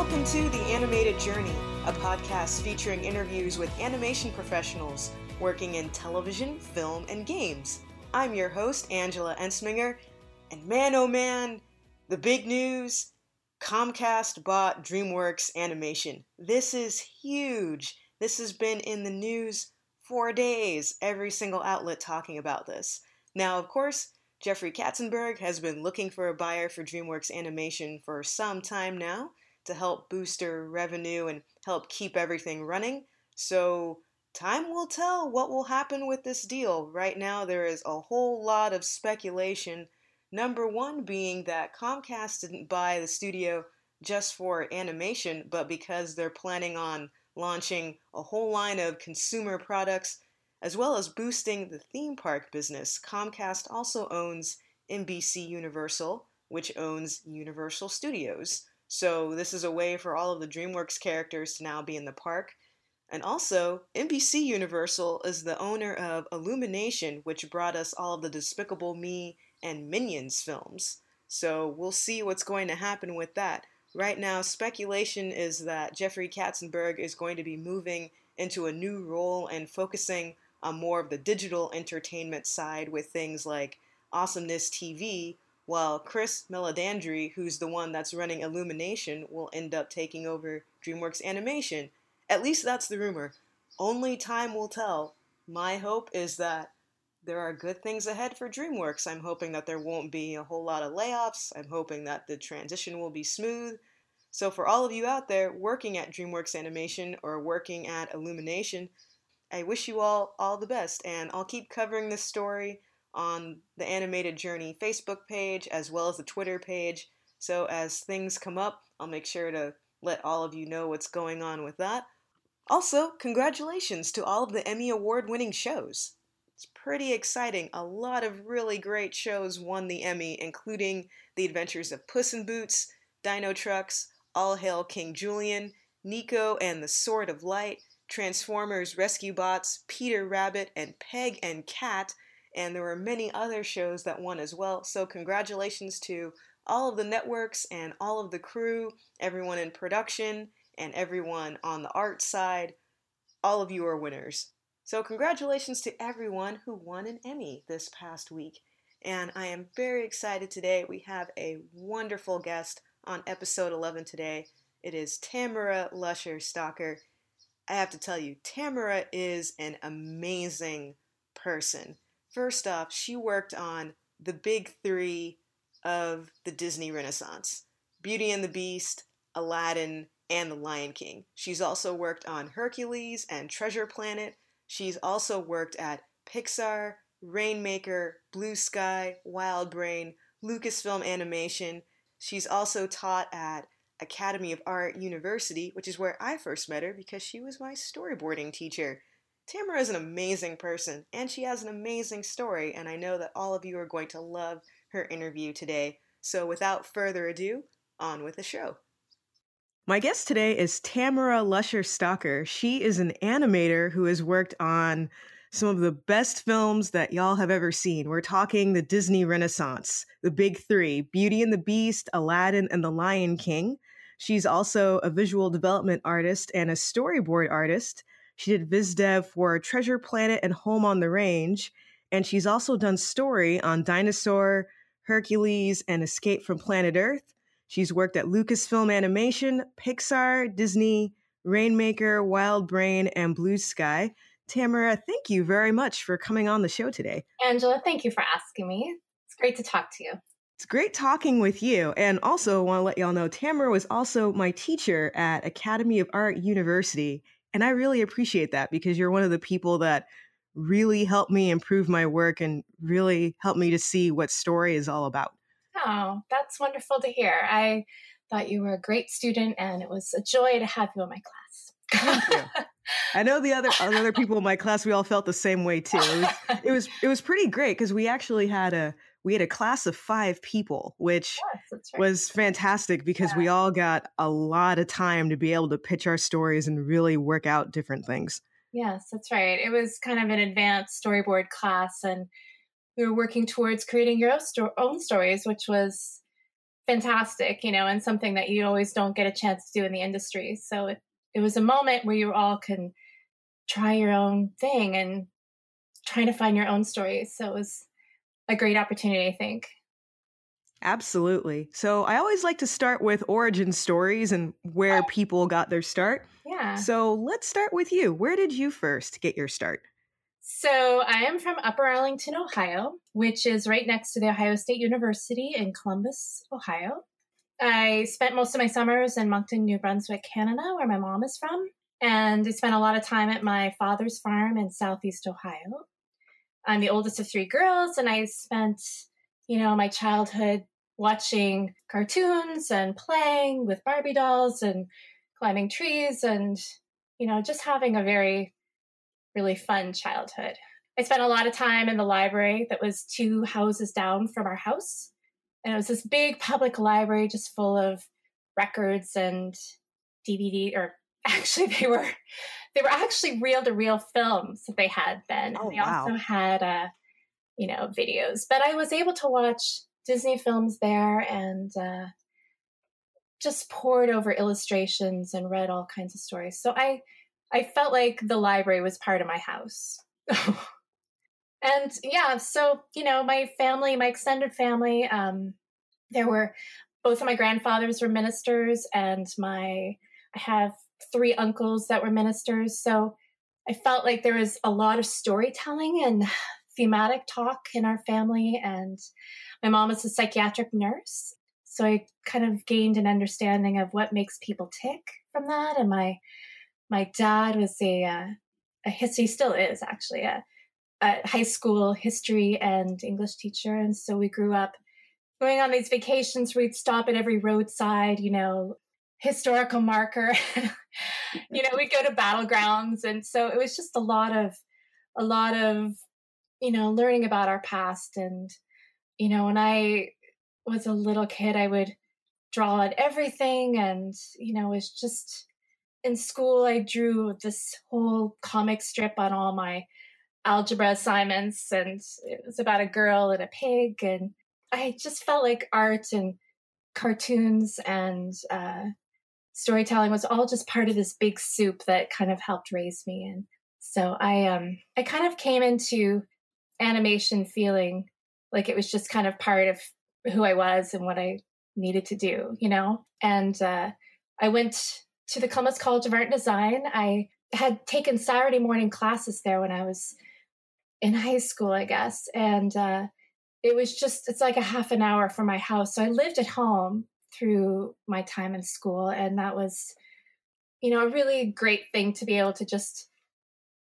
Welcome to The Animated Journey, a podcast featuring interviews with animation professionals working in television, film, and games. I'm your host, Angela Ensminger, and man oh man, the big news Comcast bought DreamWorks Animation. This is huge. This has been in the news for days, every single outlet talking about this. Now, of course, Jeffrey Katzenberg has been looking for a buyer for DreamWorks Animation for some time now to help boost their revenue and help keep everything running. So, time will tell what will happen with this deal. Right now, there is a whole lot of speculation. Number one being that Comcast didn't buy the studio just for animation, but because they're planning on launching a whole line of consumer products as well as boosting the theme park business, Comcast also owns NBC Universal, which owns Universal Studios. So, this is a way for all of the DreamWorks characters to now be in the park. And also, NBC Universal is the owner of Illumination, which brought us all of the Despicable Me and Minions films. So, we'll see what's going to happen with that. Right now, speculation is that Jeffrey Katzenberg is going to be moving into a new role and focusing on more of the digital entertainment side with things like Awesomeness TV, while Chris Meledandri, who's the one that's running Illumination, will end up taking over DreamWorks Animation. At least that's the rumor. Only time will tell. My hope is that there are good things ahead for DreamWorks. I'm hoping that there won't be a whole lot of layoffs. I'm hoping that the transition will be smooth. So, for all of you out there working at DreamWorks Animation or working at Illumination, I wish you all all the best, and I'll keep covering this story on the Animated Journey Facebook page as well as the Twitter page. So as things come up, I'll make sure to let all of you know what's going on with that. Also, congratulations to all of the Emmy Award winning shows. It's pretty exciting. A lot of really great shows won the Emmy, including The Adventures of Puss in Boots, Dinotrux, All Hail King Julien, Nico and the Sword of Light, Transformers Rescue Bots, Peter Rabbit, and Peg and Cat, and there were many other shows that won as well. So, congratulations to all of the networks and all of the crew, everyone in production, and everyone on the art side. All of you are winners. So, congratulations to everyone who won an Emmy this past week. And I am very excited today. We have a wonderful guest on episode 11 today. It is Tamara Lusher Stocker. I have to tell you, Tamara is an amazing person. First off, she worked on the big three of the Disney Renaissance Beauty and the Beast, Aladdin, and The Lion King. She's also worked on Hercules and Treasure Planet. She's also worked at Pixar, Rainmaker, Blue Sky, Wild Brain, Lucasfilm Animation. She's also taught at Academy of Art University, which is where I first met her because she was my storyboarding teacher. Tamara is an amazing person and she has an amazing story, and I know that all of you are going to love her interview today. So, without further ado, on with the show. My guest today is Tamara Lusher Stocker. She is an animator who has worked on some of the best films that y'all have ever seen. We're talking the Disney Renaissance, the big three Beauty and the Beast, Aladdin, and The Lion King. She's also a visual development artist and a storyboard artist. She did viz dev for Treasure Planet and Home on the Range. And she's also done story on Dinosaur, Hercules, and Escape from Planet Earth. She's worked at Lucasfilm Animation, Pixar, Disney, Rainmaker, Wild Brain, and Blue Sky. Tamara, thank you very much for coming on the show today. Angela, thank you for asking me. It's great to talk to you. It's great talking with you. And also, I want to let y'all know Tamara was also my teacher at Academy of Art University. And I really appreciate that because you're one of the people that really helped me improve my work and really helped me to see what story is all about. Oh, that's wonderful to hear. I thought you were a great student and it was a joy to have you in my class. Thank you. I know the other other people in my class we all felt the same way too. It was it was, it was pretty great because we actually had a we had a class of five people, which yes, right. was fantastic because yeah. we all got a lot of time to be able to pitch our stories and really work out different things. Yes, that's right. It was kind of an advanced storyboard class, and we were working towards creating your own stories, which was fantastic, you know, and something that you always don't get a chance to do in the industry. So it, it was a moment where you all can try your own thing and trying to find your own stories. So it was a great opportunity, I think. Absolutely. So I always like to start with origin stories and where oh. people got their start. Yeah. So let's start with you. Where did you first get your start? So I am from Upper Arlington, Ohio, which is right next to the Ohio State University in Columbus, Ohio. I spent most of my summers in Moncton, New Brunswick, Canada, where my mom is from. And I spent a lot of time at my father's farm in Southeast Ohio. I'm the oldest of three girls, and I spent, you know, my childhood watching cartoons and playing with Barbie dolls and climbing trees and, you know, just having a very, really fun childhood. I spent a lot of time in the library that was two houses down from our house. And it was this big public library just full of records and DVD or actually they were they were actually reel to reel films that they had then. Oh, they wow. also had uh you know videos. But I was able to watch Disney films there and uh, just pored over illustrations and read all kinds of stories. So I I felt like the library was part of my house. and yeah, so you know, my family, my extended family, um, there were both of my grandfathers were ministers, and my I have three uncles that were ministers. So I felt like there was a lot of storytelling and thematic talk in our family, and my mom is a psychiatric nurse. So I kind of gained an understanding of what makes people tick from that. And my my dad was a uh, a history, still is actually a, a high school history and English teacher, and so we grew up going on these vacations. We'd stop at every roadside, you know, historical marker. you know, we'd go to battlegrounds, and so it was just a lot of a lot of you know learning about our past and you know, when I was a little kid, I would draw on everything and, you know, was just in school, I drew this whole comic strip on all my algebra assignments, and it was about a girl and a pig. And I just felt like art and cartoons and uh, storytelling was all just part of this big soup that kind of helped raise me. And so I, um, I kind of came into animation feeling like it was just kind of part of who I was and what I needed to do, you know? And uh, I went to the Columbus College of Art and Design. I had taken Saturday morning classes there when I was in high school, I guess. And uh, it was just, it's like a half an hour from my house. So I lived at home through my time in school. And that was, you know, a really great thing to be able to just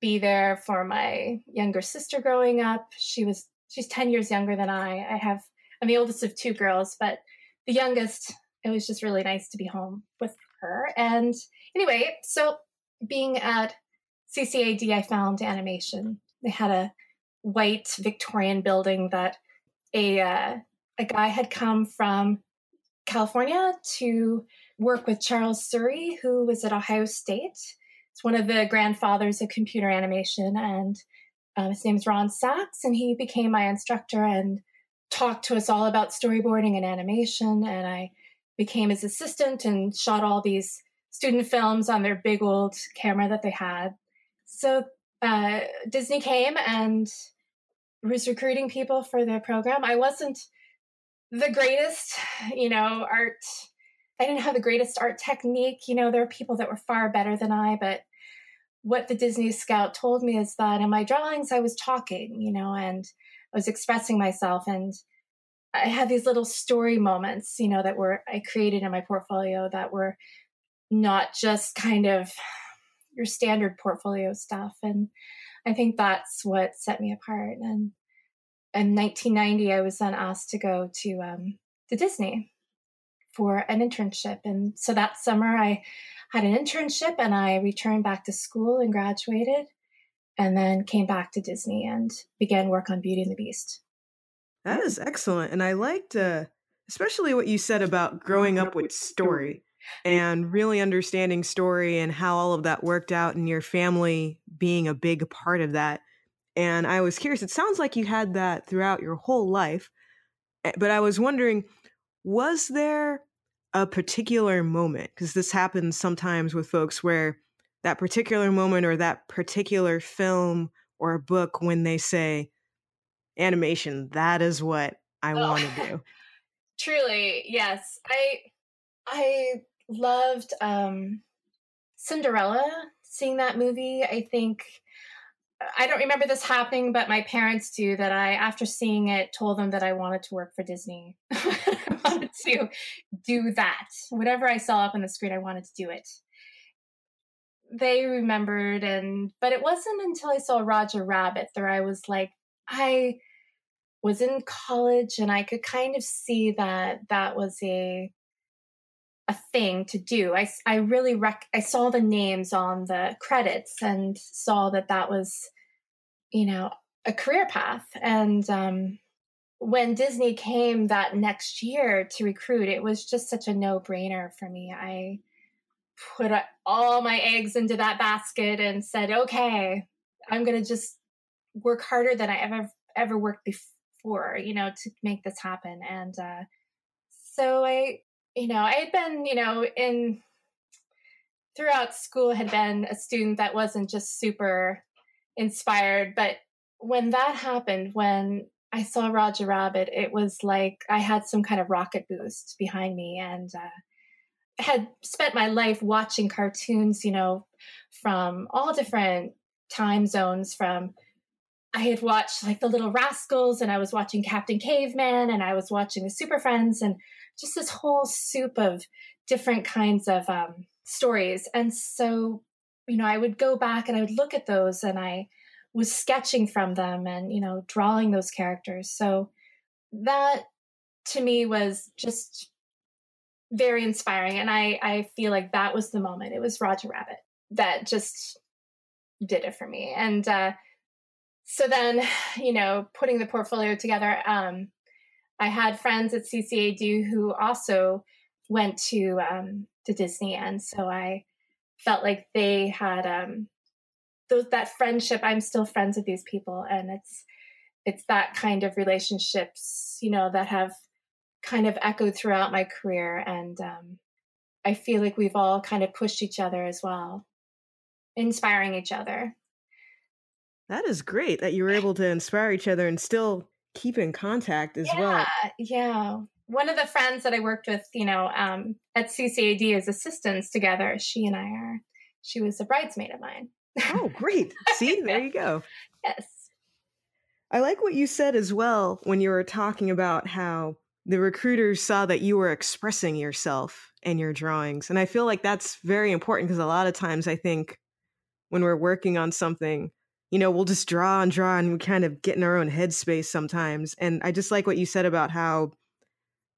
be there for my younger sister growing up. She was she's 10 years younger than I. I have, I'm the oldest of two girls, but the youngest, it was just really nice to be home with her. And anyway, so being at CCAD, I found animation. They had a white Victorian building that a, uh, a guy had come from California to work with Charles Csuri, who was at Ohio State. It's one of the grandfathers of computer animation. And um, his name's Ron Sachs, and he became my instructor and talked to us all about storyboarding and animation. And I became his assistant and shot all these student films on their big old camera that they had. So uh, Disney came and was recruiting people for their program. I wasn't the greatest, you know, art. I didn't have the greatest art technique. You know, there are people that were far better than I, but what the Disney Scout told me is that in my drawings, I was talking, you know, and I was expressing myself. And I had these little story moments, you know, that were I created in my portfolio that were not just kind of your standard portfolio stuff. And I think that's what set me apart. And in 1990, I was then asked to go to um, to Disney for an internship. And so that summer, I had an internship and I returned back to school and graduated and then came back to Disney and began work on Beauty and the Beast. That is excellent. And I liked uh, especially what you said about growing up with story and really understanding story and how all of that worked out and your family being a big part of that. And I was curious, it sounds like you had that throughout your whole life. Eh, but I was wondering, was there a particular moment? Because this happens sometimes with folks where that particular moment or that particular film or book when they say animation, that is what I oh. want to do. Truly, yes. I I loved um Cinderella, seeing that movie. I think I don't remember this happening, but my parents do. That I, after seeing it, told them that I wanted to work for Disney. I wanted to do that. Whatever I saw up on the screen, I wanted to do it. They remembered, and but it wasn't until I saw Roger Rabbit that I was like, I was in college, and I could kind of see that that was a a thing to do. I, I really rec- I saw the names on the credits and saw that that was, you know, a career path. And um, when Disney came that next year to recruit, it was just such a no brainer for me. I put all my eggs into that basket and said, okay, I'm going to just work harder than I ever, ever worked before, you know, to make this happen. And, uh, so I you know, I had been, you know, in throughout school had been a student that wasn't just super inspired, but when that happened, when I saw Roger Rabbit, it was like I had some kind of rocket boost behind me and uh, had spent my life watching cartoons, you know, from all different time zones from I had watched like the Little Rascals and I was watching Captain Caveman and I was watching the Super Friends and just this whole soup of different kinds of um, stories. And so, you know, I would go back and I would look at those and I was sketching from them and, you know, drawing those characters. So that to me was just very inspiring. And I, I feel like that was the moment. It was Roger Rabbit that just did it for me. And uh, so then, you know, putting the portfolio together, um, I had friends at CCAD who also went to um, to Disney, and so I felt like they had um, those that friendship. I'm still friends with these people, and it's it's that kind of relationships, you know, that have kind of echoed throughout my career, and um, I feel like we've all kind of pushed each other as well, inspiring each other. That is great that you were able to inspire each other and still keep in contact as yeah, well. Yeah. One of the friends that I worked with, you know, um, at CCAD as assistants together, she and I are, she was a bridesmaid of mine. Oh, great. See, there you go. Yes. I like what you said as well when you were talking about how the recruiters saw that you were expressing yourself in your drawings. And I feel like that's very important because a lot of times I think when we're working on something, you know, we'll just draw and draw and we kind of get in our own headspace sometimes. And I just like what you said about how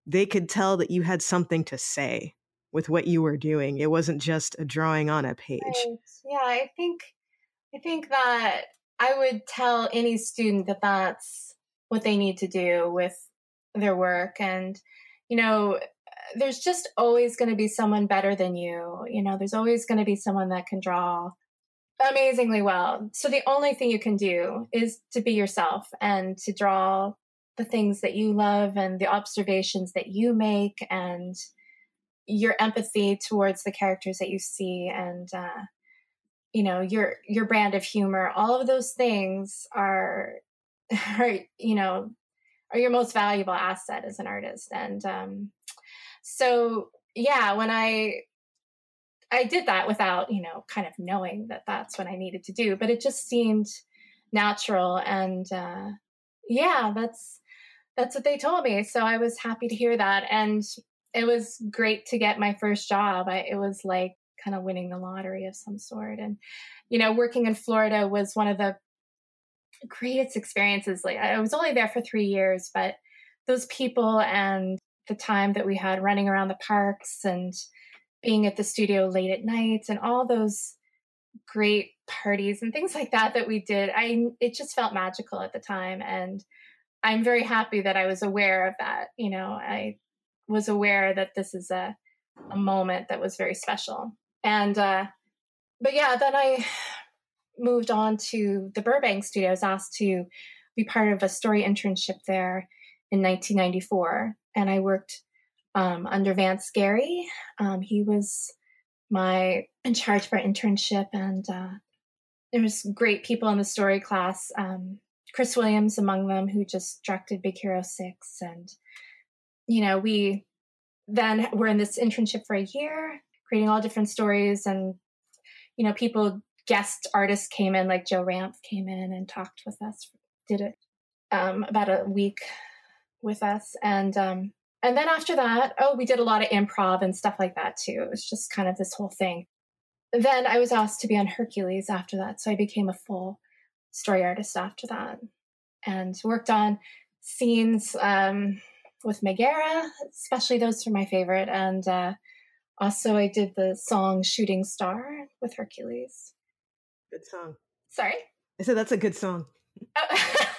they could tell that you had something to say with what you were doing. It wasn't just a drawing on a page. Right. Yeah, I think I think that I would tell any student that that's what they need to do with their work and you know there's just always going to be someone better than you you know there's always going to be someone that can draw amazingly well. So the only thing you can do is to be yourself and to draw the things that you love and the observations that you make and your empathy towards the characters that you see and uh, you know your your brand of humor all of those things are are you know are your most valuable asset as an artist and um so yeah when i I did that without, you know, kind of knowing that that's what I needed to do, but it just seemed natural. And uh, yeah, that's that's what they told me. So I was happy to hear that, and it was great to get my first job. I, it was like kind of winning the lottery of some sort. And you know, working in Florida was one of the greatest experiences. Like I was only there for three years, but those people and the time that we had running around the parks and being at the studio late at night and all those great parties and things like that that we did i it just felt magical at the time. And i'm very happy that i was aware of that you know i was aware that this is a a moment that was very special. And uh but yeah then i moved on to the burbank studio. I was asked to be part of a story internship there in 1994 and i worked um, under Vance Gerry. Um, he was my in charge for internship, and uh, there was great people in the story class. Um, Chris Williams among them, who just directed Big Hero Six, and you know we then were in this internship for a year, creating all different stories, and you know people guest artists came in, like Joe Ranft came in and talked with us, did it um, about a week with us, and um, and then after that, oh, we did a lot of improv and stuff like that too. It was just kind of this whole thing. Then I was asked to be on Hercules after that, so I became a full story artist after that, and worked on scenes um, with Megara, especially those are my favorite, and uh, also I did the song "Shooting Star" with Hercules. Good song. Sorry. I said that's a good song. Oh,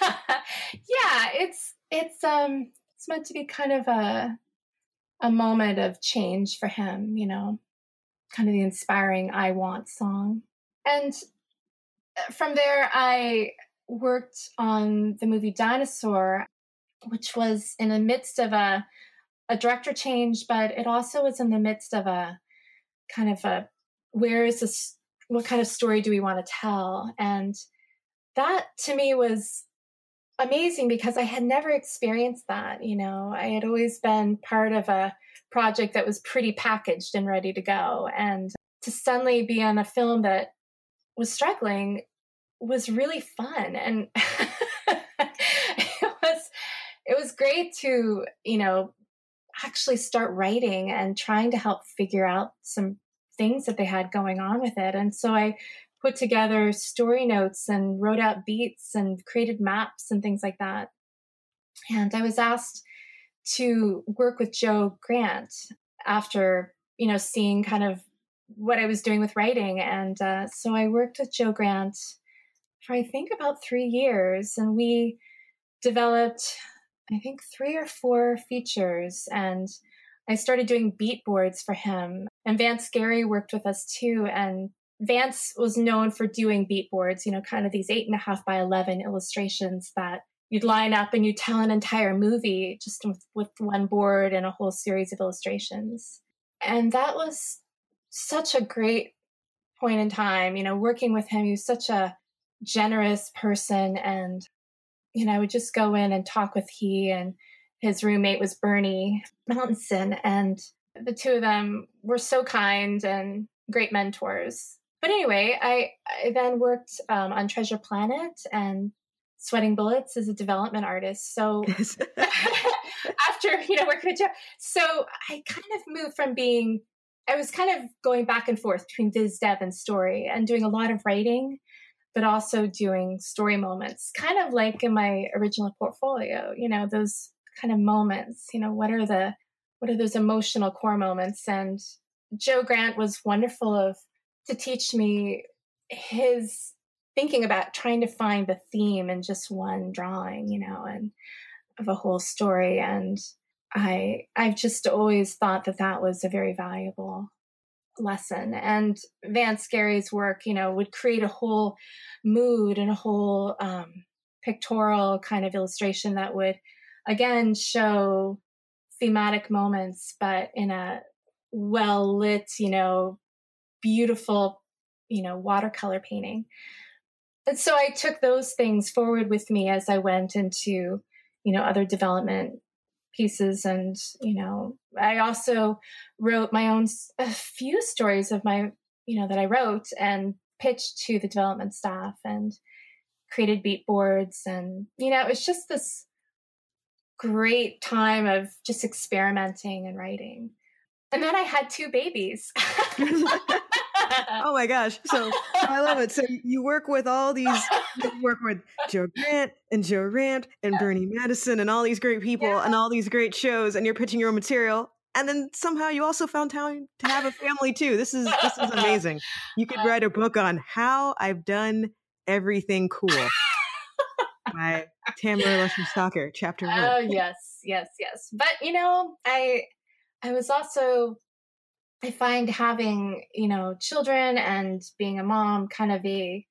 yeah, it's it's um it's meant to be kind of a a moment of change for him, you know, kind of the inspiring I want song. And uh, from there I worked on the movie Dinosaur, which was in the midst of a a director change, but it also was in the midst of a kind of a where is this what kind of story do we want to tell? And that to me was amazing because I had never experienced that. You know, I had always been part of a project that was pretty packaged and ready to go. And to suddenly be on a film that was struggling was really fun. And it was it was great to, you know, actually start writing and trying to help figure out some things that they had going on with it. And so I put together story notes and wrote out beats and created maps and things like that. And I was asked to work with Joe Grant after, you know, seeing kind of what I was doing with writing. And uh, so I worked with Joe Grant for I think about three years, and we developed, I think, three or four features. And I started doing beat boards for him. And Vance Gerry worked with us too. And Vance was known for doing beat boards, you know, kind of these eight and a half by 11 illustrations that you'd line up and you'd tell an entire movie just with, with one board and a whole series of illustrations. And that was such a great point in time, you know, working with him. He was such a generous person. And, you know, I would just go in and talk with he and his roommate was Burny Mattinson. And the two of them were so kind and great mentors. But anyway, I, I then worked um, on Treasure Planet and Sweating Bullets as a development artist. So after you know working with Joe, so I kind of moved from being I was kind of going back and forth between viz dev and story and doing a lot of writing, but also doing story moments, kind of like in my original portfolio. You know those kind of moments. You know what are the what are those emotional core moments? And Joe Grant was wonderful of to teach me his thinking about trying to find the theme in just one drawing, you know, and of a whole story. And I, I've just always thought that that was a very valuable lesson. And Vance Gerry's work, you know, would create a whole mood and a whole um, pictorial kind of illustration that would, again, show thematic moments, but in a well lit, you know, beautiful, you know, watercolor painting. And so I took those things forward with me as I went into, you know, other development pieces. And, you know, I also wrote my own, a few stories of my, you know, that I wrote and pitched to the development staff and created beat boards. And, you know, it's just this great time of just experimenting and writing. And then I had two babies. oh my gosh. So I love it. So you work with all these, you work with Joe Grant and Joe Ranft and Burny Mattinson and all these great people yeah. and all these great shows, and you're pitching your own material. And then somehow you also found time to have a family too. This is this is amazing. You could write a book on how I've done everything cool by Tamara Lusher Stocker, chapter one. Oh yes, yes, yes. But you know, I I was also I find having, you know, children and being a mom kind of a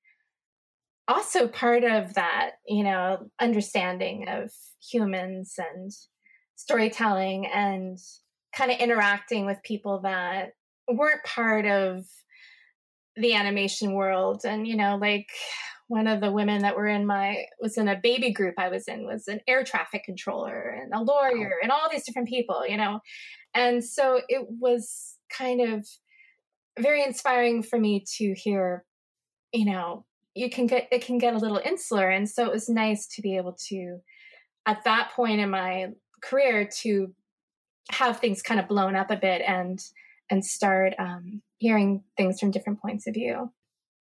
also part of that, you know, understanding of humans and storytelling and kind of interacting with people that weren't part of the animation world and you know like one of the women that were in my was in a baby group I was in was an air traffic controller and a lawyer and all these different people, you know. And so it was kind of very inspiring for me to hear, you know, you can get it can get a little insular. And so it was nice to be able to at that point in my career to have things kind of blown up a bit and and start um, hearing things from different points of view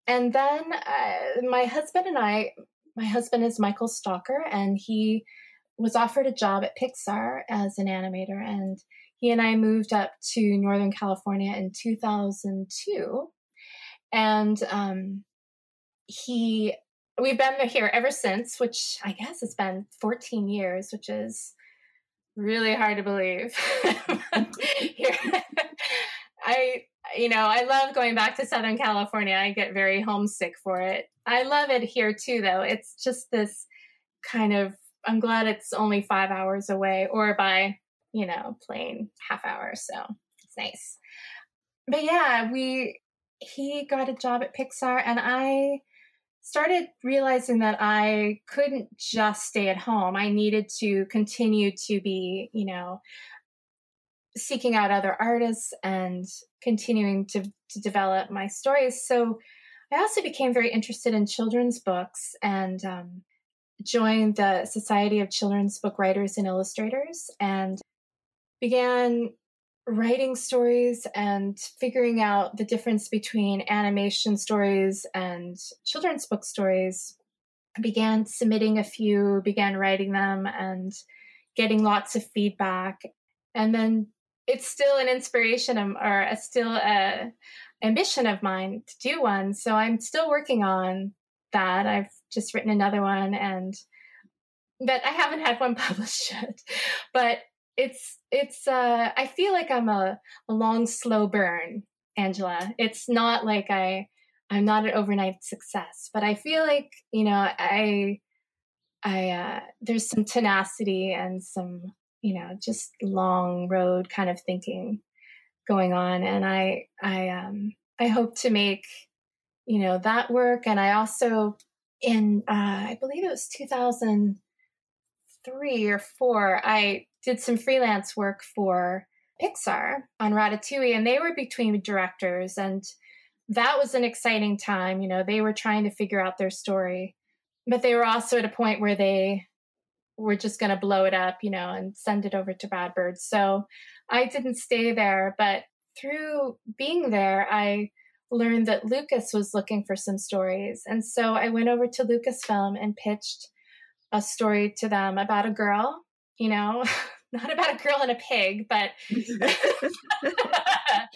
and then uh, my husband and I, my husband is Michael Stocker, and he was offered a job at Pixar as an animator. And he and I moved up to Northern California in 2002. And um, he, we've been here ever since, which I guess it's been 14 years, which is really hard to believe. here, I you know, I love going back to Southern California. I get very homesick for it. I love it here too, though. It's just this kind of, I'm glad it's only five hours away or by, you know, plane half hour. So it's nice. But yeah, we, he got a job at Pixar and I started realizing that I couldn't just stay at home. I needed to continue to be, you know, seeking out other artists and continuing to, to develop my stories. So I also became very interested in children's books and um, joined the Society of Children's Book Writers and Illustrators and began writing stories and figuring out the difference between animation stories and children's book stories. Began submitting a few, began writing them and getting lots of feedback. And then it's still an inspiration or a, still a ambition of mine to do one. So I'm still working on that. I've just written another one and but I haven't had one published yet. But it's it's uh I feel like I'm a, a long slow burn, Angela. It's not like I I'm not an overnight success, but I feel like, you know, I I uh there's some tenacity and some you know just long road kind of thinking going on and i i um i hope to make you know that work and i also in uh i believe it was 2003 or 4 i did some freelance work for pixar on ratatouille and they were between directors and that was an exciting time you know they were trying to figure out their story but they were also at a point where they we're just going to blow it up, you know, and send it over to Brad Bird. So I didn't stay there, but through being there, I learned that Lucas was looking for some stories. And so I went over to Lucasfilm and pitched a story to them about a girl, you know, not about a girl and a pig, but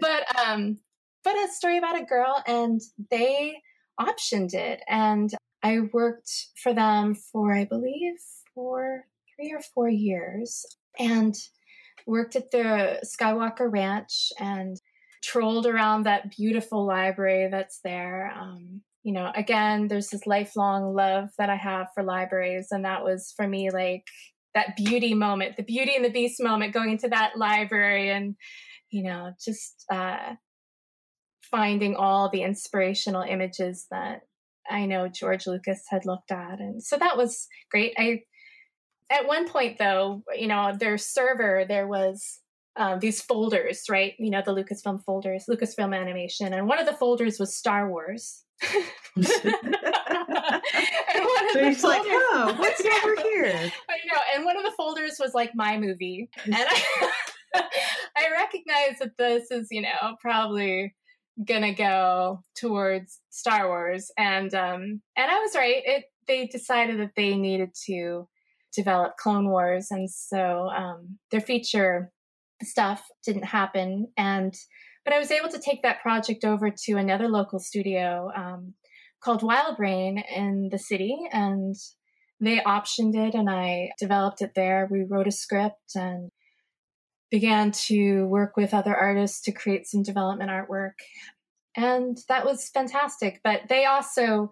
but um but a story about a girl and they optioned it and I worked for them for I believe for three or four years and worked at the Skywalker Ranch and trolled around that beautiful library that's there. Um, you know, again, there's this lifelong love that I have for libraries, and that was for me like that beauty moment, the beauty and the beast moment, going into that library and, you know, just uh, finding all the inspirational images that I know George Lucas had looked at. And so that was great. I at one point though you know their server there was um, these folders right? You know the lucasfilm folders lucasfilm animation and one of the folders was star wars. And so he's like oh what's over here? I know and one of the folders was like my movie. And i i recognize that this is you know probably gonna go towards star wars. And um and i was right it they decided that they needed to develop Clone Wars, and so um, their feature stuff didn't happen. And but I was able to take that project over to another local studio um, called Wild Brain in the city, and they optioned it, and I developed it there. We wrote a script and began to work with other artists to create some development artwork. And that was fantastic. But they also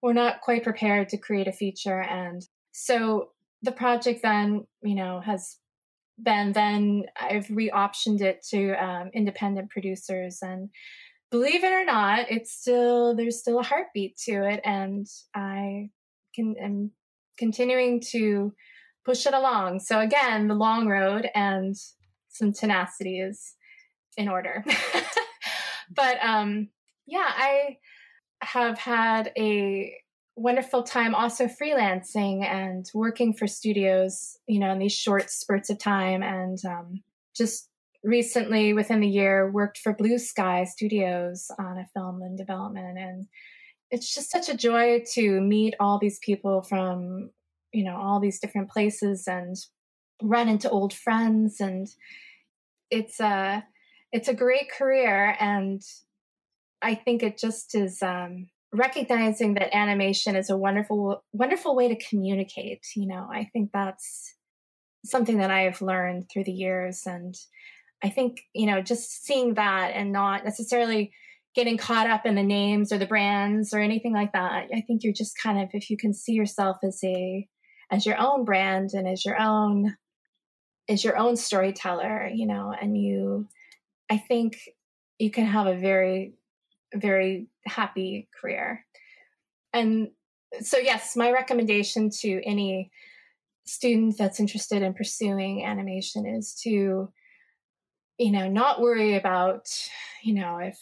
were not quite prepared to create a feature. And so the project then, you know, has then then I've re-optioned it to um, independent producers and believe it or not, it's still there's still a heartbeat to it, and I can am continuing to push it along. So again, the long road and some tenacity is in order. but um, yeah, I have had a wonderful time also freelancing and working for studios, you know, in these short spurts of time. And um, just recently within the year worked for blue sky studios on a film in development. And it's just such a joy to meet all these people from you know all these different places and run into old friends. And it's a it's a great career. And i think it just is um, recognizing that animation is a wonderful wonderful way to communicate you know i think that's something that i've learned through the years and I think, you know, just seeing that and not necessarily getting caught up in the names or the brands or anything like that. I think you're just kind of, if you can see yourself as a, as your own brand and as your own, as your own storyteller, you know, and you, I think you can have a very, very happy career. And so, yes, my recommendation to any student that's interested in pursuing animation is to you know, not worry about, you know, if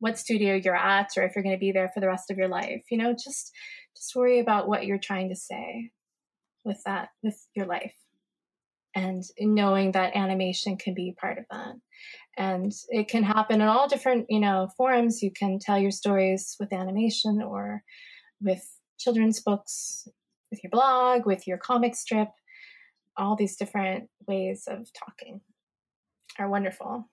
what studio you're at or if you're going to be there for the rest of your life. You know, just just worry about what you're trying to say with that with your life. And knowing that animation can be part of that. And it can happen in all different, you know, forms. You can tell your stories with animation or with children's books, with your blog, with your comic strip, all these different ways of talking are wonderful.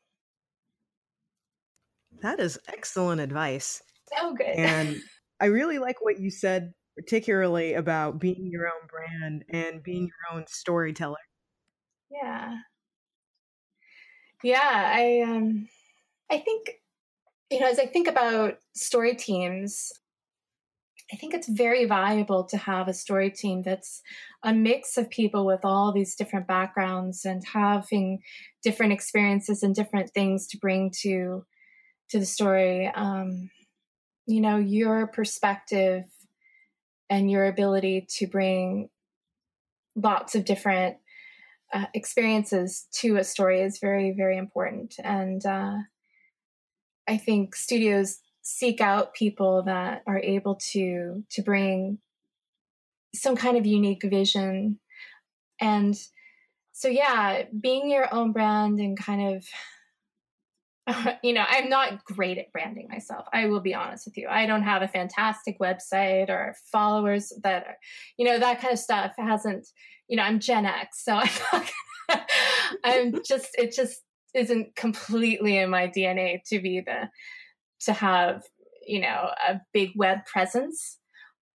That is excellent advice. So good. And I really like what you said, particularly about being your own brand and being your own storyteller. Yeah. Yeah, I um I think you know, as I think about story teams, I think it's very valuable to have a story team that's a mix of people with all these different backgrounds and having different experiences and different things to bring to to the story. Um, you know, your perspective and your ability to bring lots of different uh, experiences to a story is very, very important. And uh, I think studios seek out people that are able to to bring some kind of unique vision. And so yeah being your own brand and kind of you know i'm not great at branding myself. I will be honest with you. I don't have a fantastic website or followers that are you know that kind of stuff hasn't you know i'm gen x so i'm i'm just it just isn't completely in my dna to be the to have, you know, a big web presence.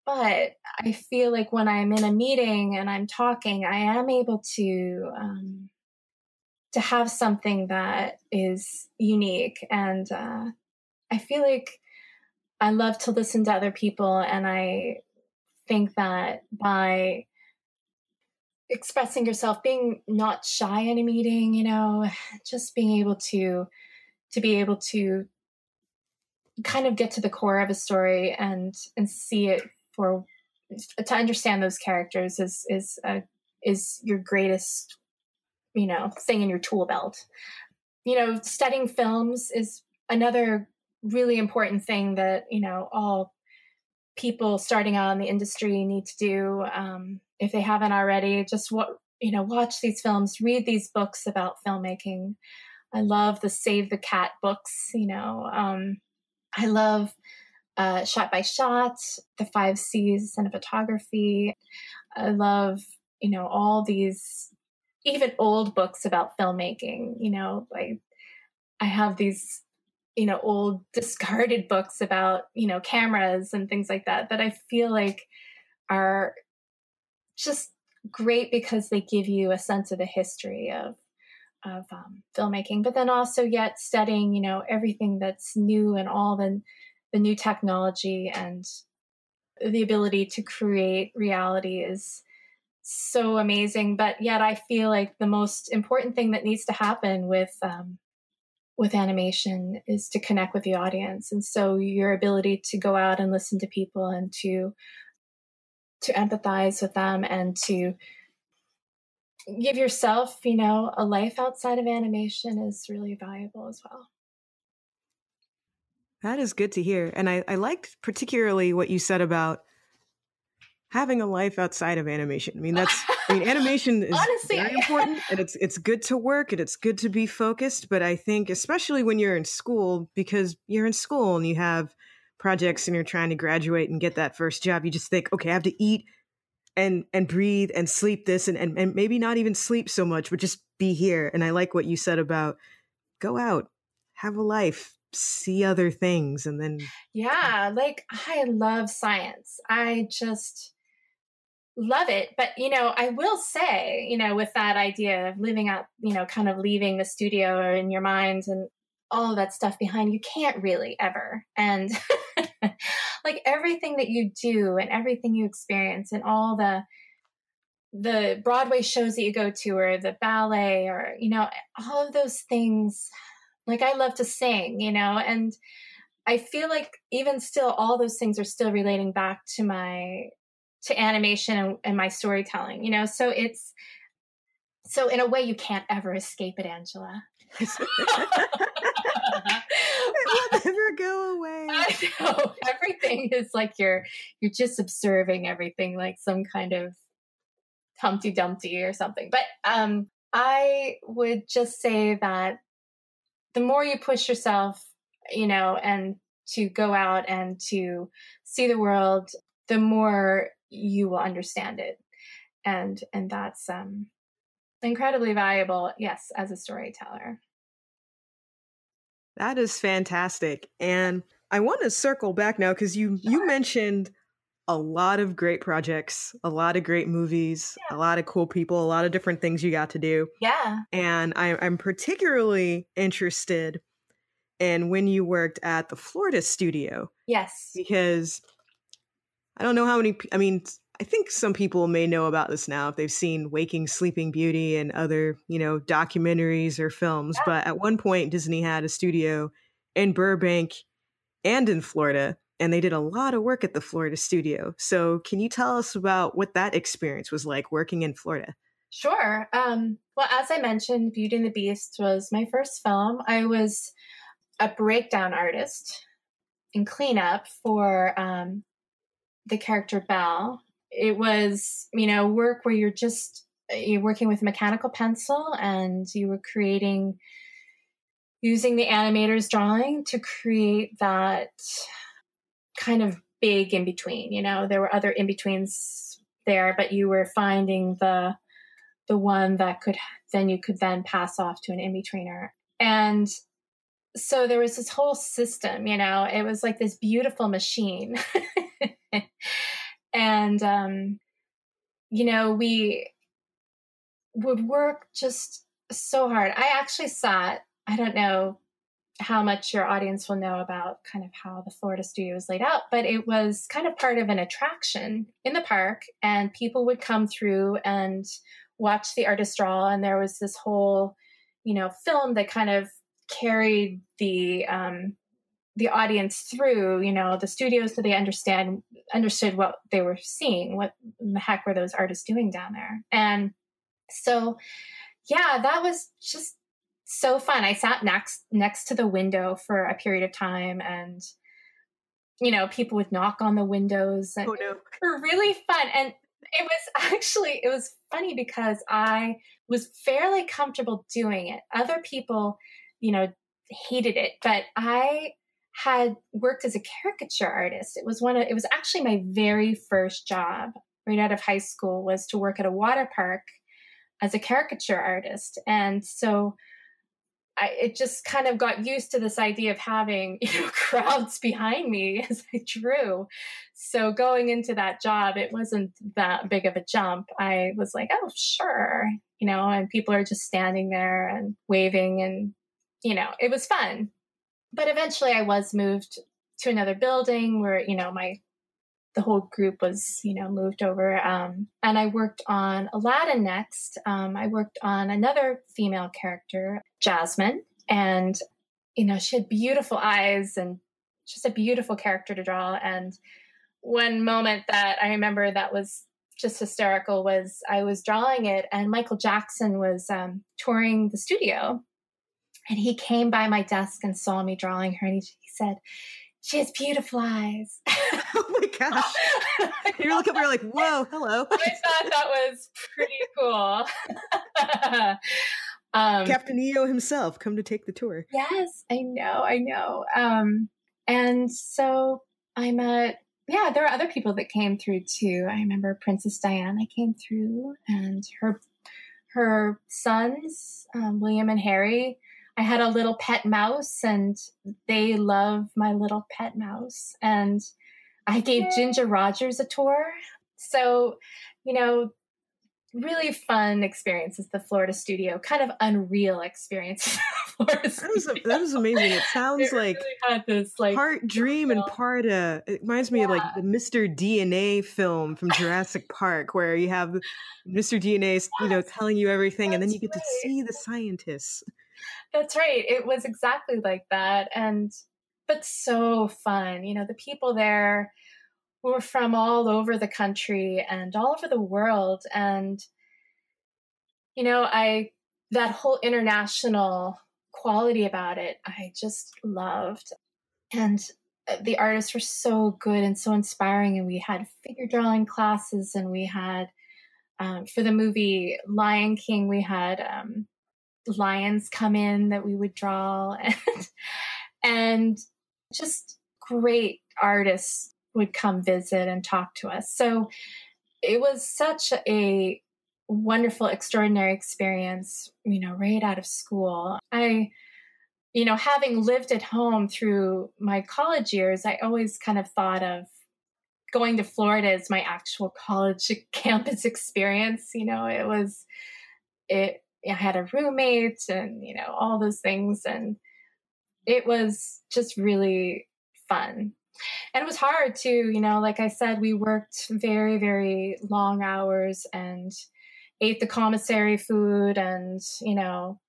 But I feel like when I'm in a meeting and I'm talking, I am able to um, to have something that is unique, and uh, I feel like I love to listen to other people, and I think that by expressing yourself, being not shy in a meeting, you know, just being able to to be able to kind of get to the core of a story and and see it for to understand those characters is is a, is your greatest you know thing in your tool belt. You know studying films is another really important thing that you know all people starting out in the industry need to do um, if they haven't already just what you know watch these films read these books about filmmaking i love the save the cat books you know um, I love uh, Shot by Shot, the five C's cinematography. I love, you know, all these even old books about filmmaking. You know, like I have these, you know, old discarded books about, you know, cameras and things like that that I feel like are just great because they give you a sense of the history of of um, filmmaking, but then also yet studying, you know, everything that's new and all the the new technology and the ability to create reality is so amazing. But yet, I feel like the most important thing that needs to happen with um, with animation is to connect with the audience, and so your ability to go out and listen to people and to to empathize with them and to give yourself, you know, a life outside of animation is really valuable as well. That is good to hear. And I, I liked particularly what you said about having a life outside of animation. I mean, that's I mean, animation is Honestly, very important and it's it's good to work and it's good to be focused. But I think especially when you're in school, because you're in school and you have projects and you're trying to graduate and get that first job, you just think, okay, I have to eat and and breathe and sleep this and, and, and maybe not even sleep so much, but just be here. And I like what you said about go out, have a life, see other things and then Yeah, like I love science. I just love it. But you know, I will say, you know, with that idea of living out, you know, kind of leaving the studio or in your mind and all of that stuff behind, you can't really ever. And like everything that you do and everything you experience and all the the Broadway shows that you go to or the ballet or you know all of those things like I love to sing you know and I feel like even still all those things are still relating back to my to animation and, and my storytelling you know so it's so in a way you can't ever escape it Angela it will never go away. I know. Everything is like you're you're just observing everything like some kind of Humpty Dumpty or something. But um I would just say that the more you push yourself, you know, and to go out and to see the world, the more you will understand it. And and that's um incredibly valuable, yes, as a storyteller. That is fantastic. And I want to circle back now because you you mentioned a lot of great projects, a lot of great movies, yeah. a lot of cool people, a lot of different things you got to do. Yeah. And I, I'm particularly interested in when you worked at the Florida studio. Yes. Because I don't know how many, I mean, I think some people may know about this now if they've seen Waking Sleeping Beauty and other, you know, documentaries or films. Yeah. But at one point, Disney had a studio in Burbank and in Florida, and they did a lot of work at the Florida studio. So, can you tell us about what that experience was like working in Florida? Sure. Um, well, as I mentioned, Beauty and the Beast was my first film. I was a breakdown artist and cleanup for um, the character Belle it was, you know, work where you're just uh, you're working with a mechanical pencil and you were creating using the animator's drawing to create that kind of big in between. You know, there were other in betweens there, but you were finding the the one that could then you could then pass off to an in betweener. And so there was this whole system, you know, it was like this beautiful machine. and um, you know we would work just so hard. I actually sat i don't know how much your audience will know about kind of how the florida studio is laid out but it was kind of part of an attraction in the park and people would come through and watch the artist draw and there was this whole you know film that kind of carried the um, the audience through you know the studios so they understand understood what they were seeing what the heck were those artists doing down there. And so yeah that was just so fun. I sat next next to the window for a period of time and you know people would knock on the windows and oh, no. were really fun. And it was actually it was funny because i was fairly comfortable doing it. Other people you know hated it but i had worked as a caricature artist. It was one of, it was actually my very first job right out of high school was to work at a water park as a caricature artist. And so I, it just kind of got used to this idea of having you know crowds behind me as I drew. So going into that job, it wasn't that big of a jump. I was like, oh sure, you know, and people are just standing there and waving, and you know, it was fun but eventually I was moved to another building where, you know, my the whole group was, you know, moved over. Um, and I worked on Aladdin next. Um, I worked on another female character, Jasmine, and you know, she had beautiful eyes and just a beautiful character to draw. And one moment that I remember that was just hysterical was I was drawing it, and Michael Jackson was um, touring the studio, and he came by my desk and saw me drawing her, and he, he said, "She has beautiful eyes." oh my gosh! you look up, you're like, "Whoa, hello!" I thought that was pretty cool. um, Captain EO himself come to take the tour. Yes, I know, I know. Um, and so I'm a yeah, there are other people that came through too. I remember Princess Diana came through, and her her sons, um, William and Harry. I had a little pet mouse, and they love my little pet mouse. And I gave Ginger Rogers a tour. So, you know, really fun experiences the Florida studio, kind of unreal experiences. that is that is amazing. It sounds like had this like part dream and part uh it reminds me yeah. of like the Mr. DNA film from Jurassic Park where you have Mr. DNA you know telling you everything That's and then you get right. to see the scientists. That's right. It was exactly like that and but so fun. You know, the people there were from all over the country and all over the world. And, you know, I, that whole international quality about it, I just loved. And uh, the artists were so good and so inspiring. And we had figure drawing classes and we had, um, for the movie Lion King, we had um, lions come in that we would draw and, and just great artists would come visit and talk to us. So it was such a wonderful, extraordinary experience, you know, right out of school. I, you know, having lived at home through my college years, I always kind of thought of going to Florida as my actual college campus experience. You know, it was, it, I had a roommate and, you know, all those things. And it was just really fun and it was hard too you know like i said we worked very very long hours and ate the commissary food and you know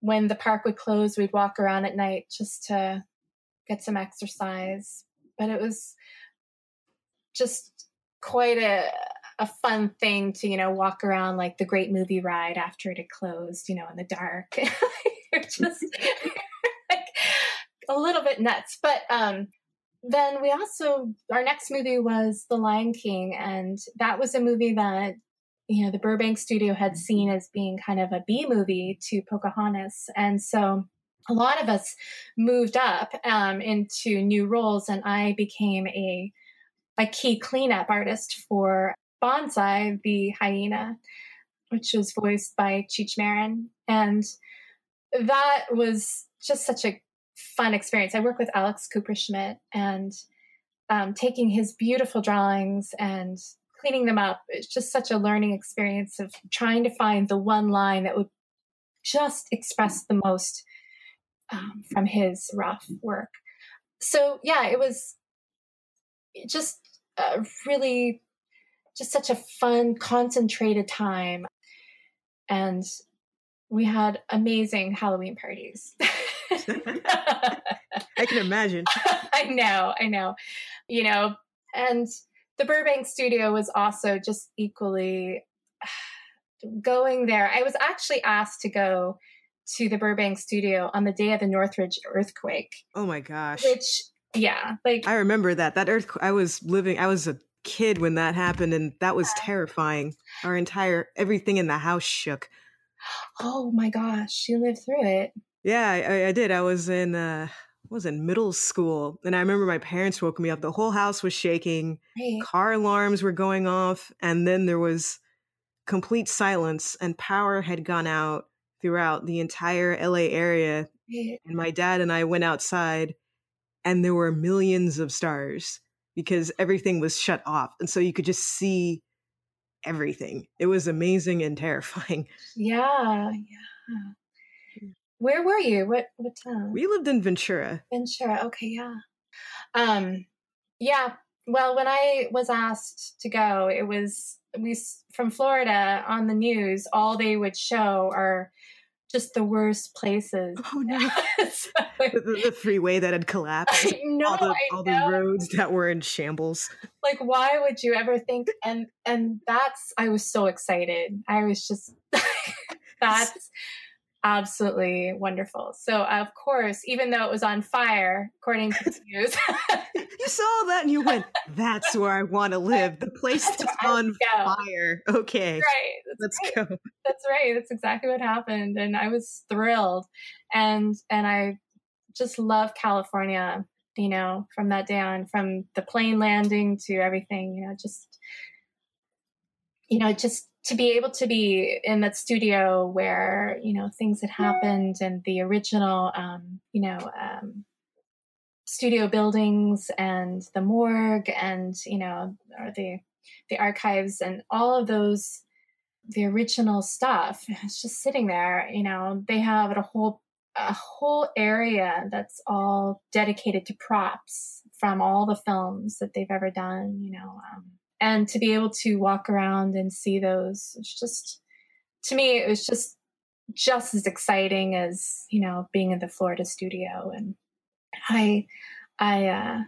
when the park would close we'd walk around at night just to get some exercise but it was just quite a a fun thing to you know walk around like the great movie ride after it had closed you know in the dark. You're just like a little bit nuts. But um then we also our next movie was The Lion King, and that was a movie that you know the Burbank studio had seen as being kind of a B movie to Pocahontas, and so a lot of us moved up um, into new roles, and I became a a key cleanup artist for Banzai, the hyena, which was voiced by Cheech Marin, and that was just such a fun experience. I work with Alex Kupershmidt and um, taking his beautiful drawings and cleaning them up. It's just such a learning experience of trying to find the one line that would just express the most um, from his rough work. So, yeah, it was just a really, just such a fun, concentrated time. And we had amazing Halloween parties. I can imagine. I know, I know. You know, and the Burbank studio was also just equally going there. I was actually asked to go to the Burbank studio on the day of the Northridge earthquake. Oh my gosh. Which yeah, like I remember that. That earthquake I was living I was a kid when that happened and that was terrifying. Our entire everything in the house shook. Oh my gosh, you lived through it. Yeah, I, I did. I was in uh was in middle school and I remember my parents woke me up. The whole house was shaking. Right. Car alarms were going off and then there was complete silence and power had gone out throughout the entire LA area. Right. And my dad and I went outside and there were millions of stars because everything was shut off. And so you could just see everything. It was amazing and terrifying. Yeah, yeah. Where were you? What what town? We lived in Ventura. Ventura. Okay, yeah. Um yeah, well, when I was asked to go, it was we from Florida on the news. All they would show are just the worst places. Oh no! so, the, the, freeway that had collapsed. I know, all the, all the roads that were in shambles. Like, why would you ever think? And and that's I was so excited. I was just that's absolutely wonderful. So, of course, even though it was on fire, according to the news, you saw that and you went, "That's where I want to live. The place that's on fire." Okay, right. Let's right. go. That's right. That's exactly what happened, and I was thrilled, and and I just love California. You know, from that day on, from the plane landing to everything. You know, just you know, just to be able to be in that studio where you know things had happened and the original um, you know um, studio buildings and the morgue and you know or the the archives and all of those the original stuff it's just sitting there you know they have a whole a whole area that's all dedicated to props from all the films that they've ever done you know um, and to be able to walk around and see those it's just to me it was just just as exciting as you know being in the florida studio. And i i uh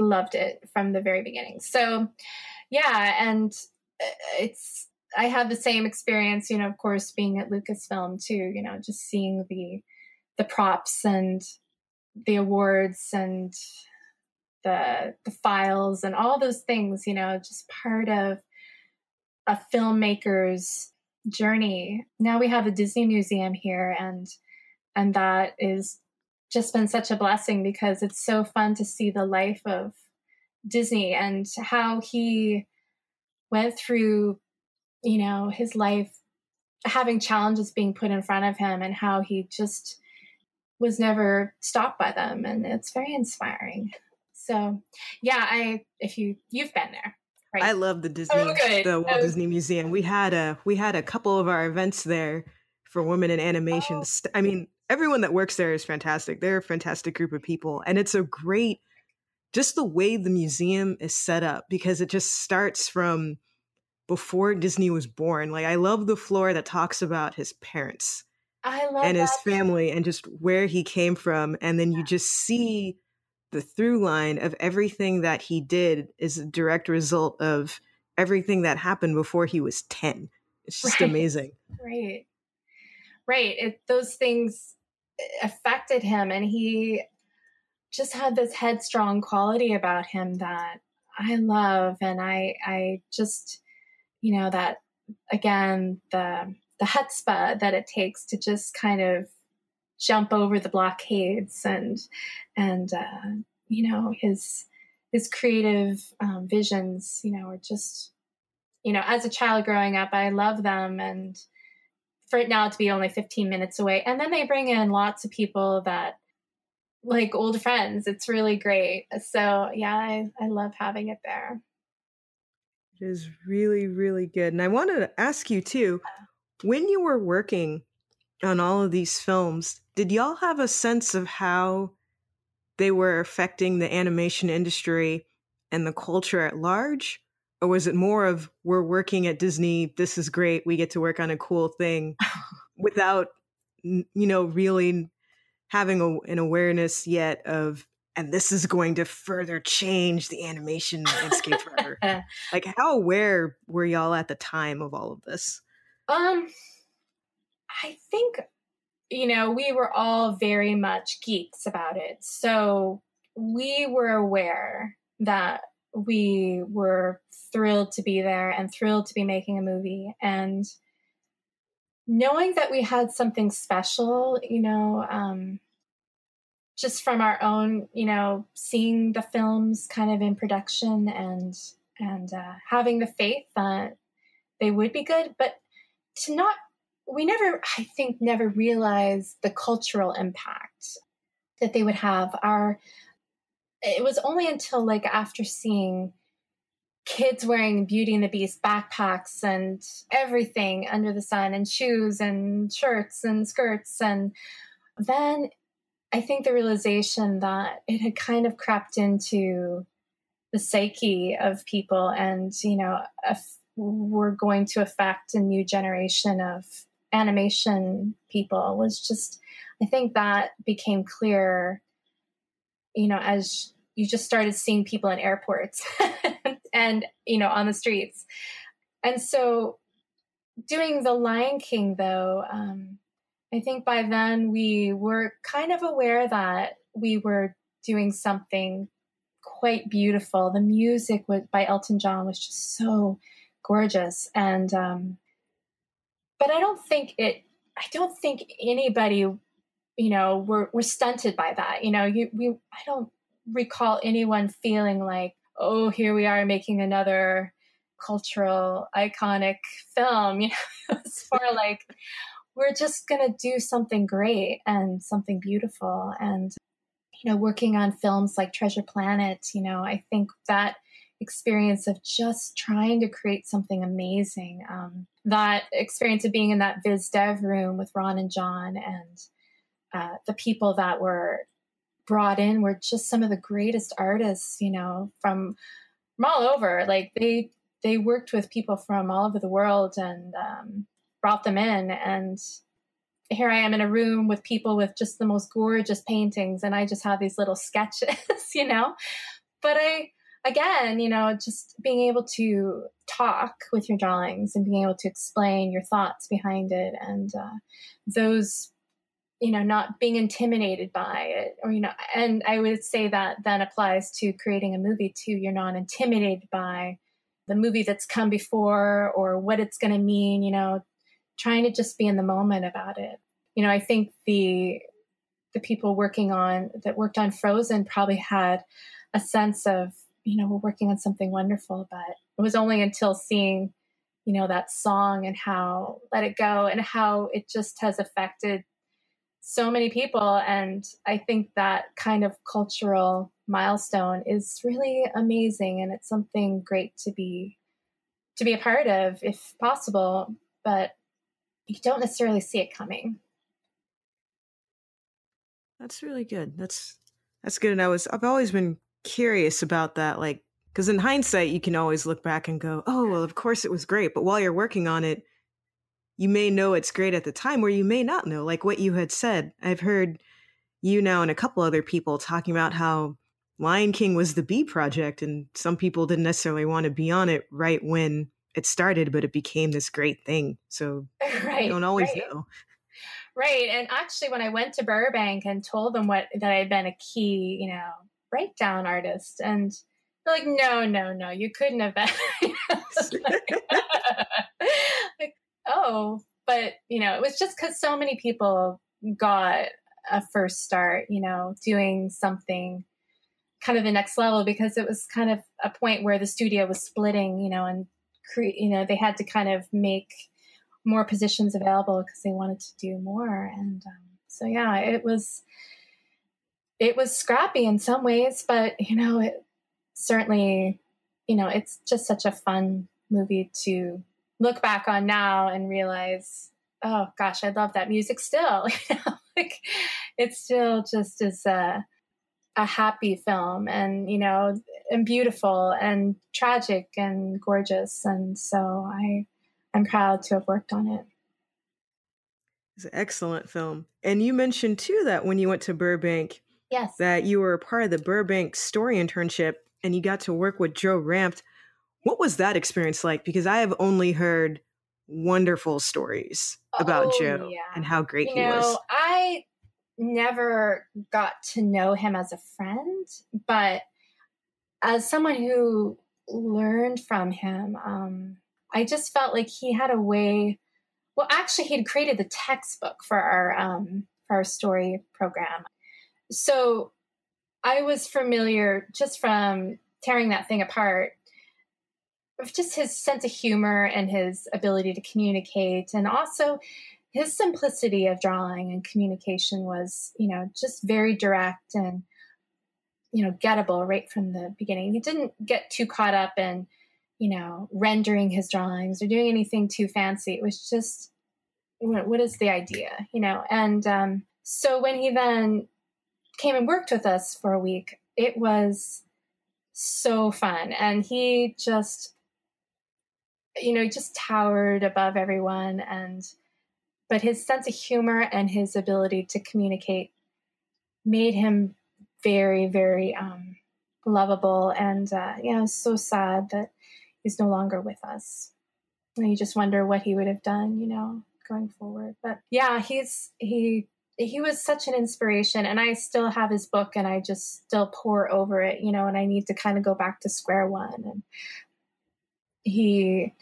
loved it from the very beginning. So yeah and uh, it's i had the same experience you know of course being at lucasfilm too you know just seeing the the props and the awards and the the files and all those things you know just part of a filmmaker's journey. Now we have a disney museum here and and that is just been such a blessing because it's so fun to see the life of disney and how he went through you know his life having challenges being put in front of him and how he just was never stopped by them and it's very inspiring so yeah, I if you you've been there. Right? I love the Disney, oh, the Walt oh. Disney Museum. We had a we had a couple of our events there for women in animation. Oh. I mean, everyone that works there is fantastic. They're a fantastic group of people, and it's a great just the way the museum is set up because it just starts from before Disney was born. Like I love the floor that talks about his parents. I love and that. his family and just where he came from and then you just see the through line of everything that he did is a direct result of everything that happened before he was 10 it's just right. amazing. Right. Right. It, those things eh, affected him and he just had this headstrong quality about him that i love and i i just you know that again the the chutzpah that it takes to just kind of jump over the blockades and and uh, you know his his creative um, visions you know are just you know as a child growing up i love them. And for it now to be only 15 minutes away and then they bring in lots of people that like old friends. It's really great. So yeah i, I love having it there. It is really really good. And i wanted to ask you too when you were working on all of these films did y'all have a sense of how they were affecting the animation industry and the culture at large? Or was it more of we're working at Disney, this is great, we get to work on a cool thing without, you know, really having a, an awareness yet of, and this is going to further change the animation landscape forever? like, how aware were y'all at the time of all of this? Um, I think you know, we were all very much geeks about it. So we were aware that we were thrilled to be there and thrilled to be making a movie. And knowing that we had something special, you know, um, just from our own, you know, seeing the films kind of in production and and uh, having the faith that they would be good, but to not we never, I think, never realized the cultural impact that they would have. Our, it was only until like after seeing kids wearing Beauty and the Beast backpacks and everything under the sun and shoes and shirts and skirts. And then I think the realization that it had kind of crept into the psyche of people and you know we're going to affect a new generation of animation people was just i think that became clear you know as you just started seeing people in airports and you know on the streets. And so doing the lion king though um, i think by then we were kind of aware that we were doing something quite beautiful. The music was, by elton john was just so gorgeous. And um, but i don't think it i don't think anybody you know were, were stunted by that. You know you we i don't recall anyone feeling like oh here we are making another cultural iconic film you know it's more like we're just going to do something great and something beautiful and you know working on films like treasure planet you know i think that experience of just trying to create something amazing. Um, that experience of being in that viz dev room with Ron and John and uh, the people that were brought in were just some of the greatest artists, you know, from from all over. Like they they worked with people from all over the world and um, brought them in. And here I am in a room with people with just the most gorgeous paintings, and I just have these little sketches, you know. But I again, you know, just being able to talk with your drawings and being able to explain your thoughts behind it and uh, those, you know, not being intimidated by it or, you know, and I would say that then applies to creating a movie too. You're not intimidated by the movie that's come before or what it's going to mean, you know, trying to just be in the moment about it. You know, I think the, the people working on that worked on Frozen probably had a sense of you know, we're working on something wonderful. But it was only until seeing, you know, that song and how Let It Go and how it just has affected so many people. And I think that kind of cultural milestone is really amazing and it's something great to be to be a part of if possible, but you don't necessarily see it coming. That's really good. That's that's good. And I was I've always been curious about that. Like, because in hindsight, you can always look back and go, oh, well, of course it was great. But while you're working on it, you may know it's great at the time, or you may not know. Like what you had said, I've heard you now and a couple other people talking about how Lion King was the B project, and some people didn't necessarily want to be on it right when it started, but it became this great thing. So right, you don't always right. know. Right. And actually, when I went to Burbank and told them what that I had been a key, you know, breakdown artist. And they're like no no no you couldn't have been. Like, oh but you know it was just because so many people got a first start you know doing something kind of the next level because it was kind of a point where the studio was splitting you know and cre- you know they had to kind of make more positions available because they wanted to do more. And um, so yeah it was it was scrappy in some ways, but you know, it certainly, you know, it's just such a fun movie to look back on now and realize, oh gosh, I love that music still. You know, like it's still just as a, a happy film and, you know, and beautiful and tragic and gorgeous. And so I, I'm proud to have worked on it. It's an excellent film. And you mentioned too that when you went to Burbank, Yes. That you were a part of the Burbank story internship and you got to work with Joe Ranft. What was that experience like? Because I have only heard wonderful stories about oh, Joe yeah. and how great you he know, was. I never got to know him as a friend, but as someone who learned from him, um, I just felt like he had a way. Well, actually, he'd created the textbook for our um, for our story program, so I was familiar just from tearing that thing apart of just his sense of humor and his ability to communicate and also his simplicity of drawing and communication was you know just very direct and you know gettable right from the beginning. He didn't get too caught up in you know rendering his drawings or doing anything too fancy. It was just what is the idea you know? And um, so when he then came and worked with us for a week, it was so fun. And he just, you know, just towered above everyone. And, but his sense of humor and his ability to communicate made him very, very um, lovable. And, uh, yeah, it's so sad that he's no longer with us. And you just wonder what he would have done, you know, going forward. But yeah, he's, he, he was such an inspiration and i still have his book and i just still pore over it you know and i need to kind of go back to square one and he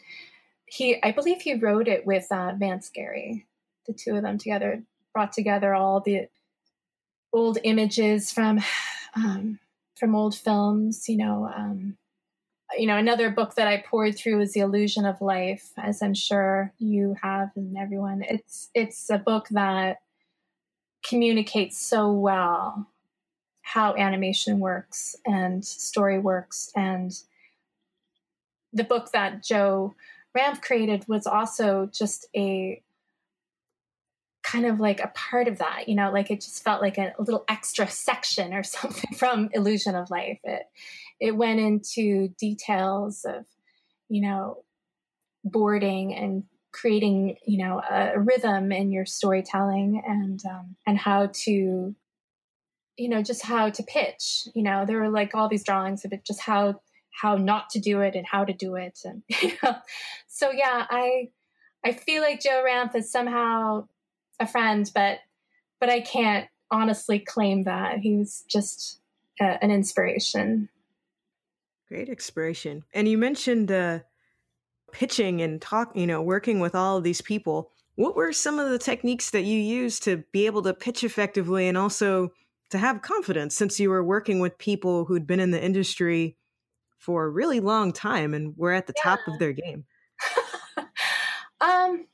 he i believe he wrote it with uh, vance gerry the two of them together brought together all the old images from um, from old films you know um, you know another book that i pored through is the illusion of life as i'm sure you have and everyone. It's it's a book that communicates so well how animation works and story works. And the book that Joe Ranft created was also just a kind of like a part of that, you know, like it just felt like a, a little extra section or something from Illusion of Life. It it went into details of, you know, boarding and creating you know a rhythm in your storytelling and um, and how to you know just how to pitch you know there were like all these drawings of it just how how not to do it and how to do it and you know. So yeah i i feel like joe ranft is somehow a friend but but i can't honestly claim that. He was just an inspiration. Great inspiration. And you mentioned uh pitching and talk, you know, working with all of these people, what were some of the techniques that you used to be able to pitch effectively and also to have confidence since you were working with people who'd been in the industry for a really long time and were at the yeah. top of their game? um,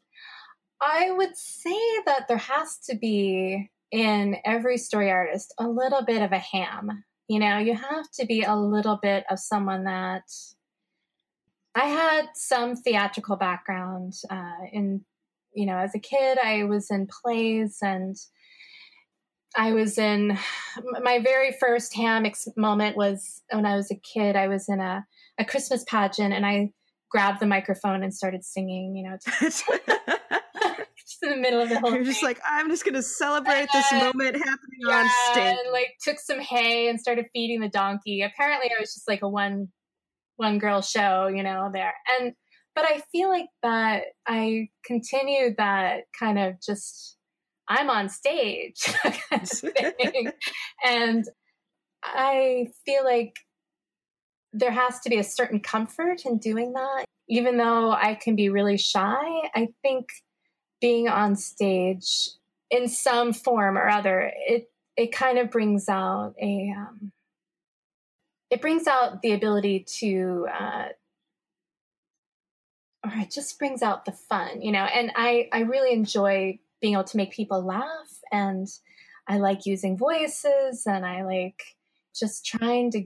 I would say that there has to be in every story artist a little bit of a ham. You know, you have to be a little bit of someone that I had some theatrical background uh, in, you know, as a kid, I was in plays and I was in my very first ham ex- moment was when I was a kid. I was in a, a Christmas pageant and I grabbed the microphone and started singing, you know, just in the middle of the whole You're thing. just like, I'm just going to celebrate this moment happening yeah, on stage. And like took some hay and started feeding the donkey. Apparently, I was just like a one one girl show, you know, there. And but I feel like that I continued that kind of just I'm on stage kind of thing. and I feel like there has to be a certain comfort in doing that. Even though I can be really shy, I think being on stage in some form or other, it it kind of brings out a um, it brings out the ability to uh, or it just brings out the fun you know? And i i really enjoy being able to make people laugh and i like using voices and i like just trying to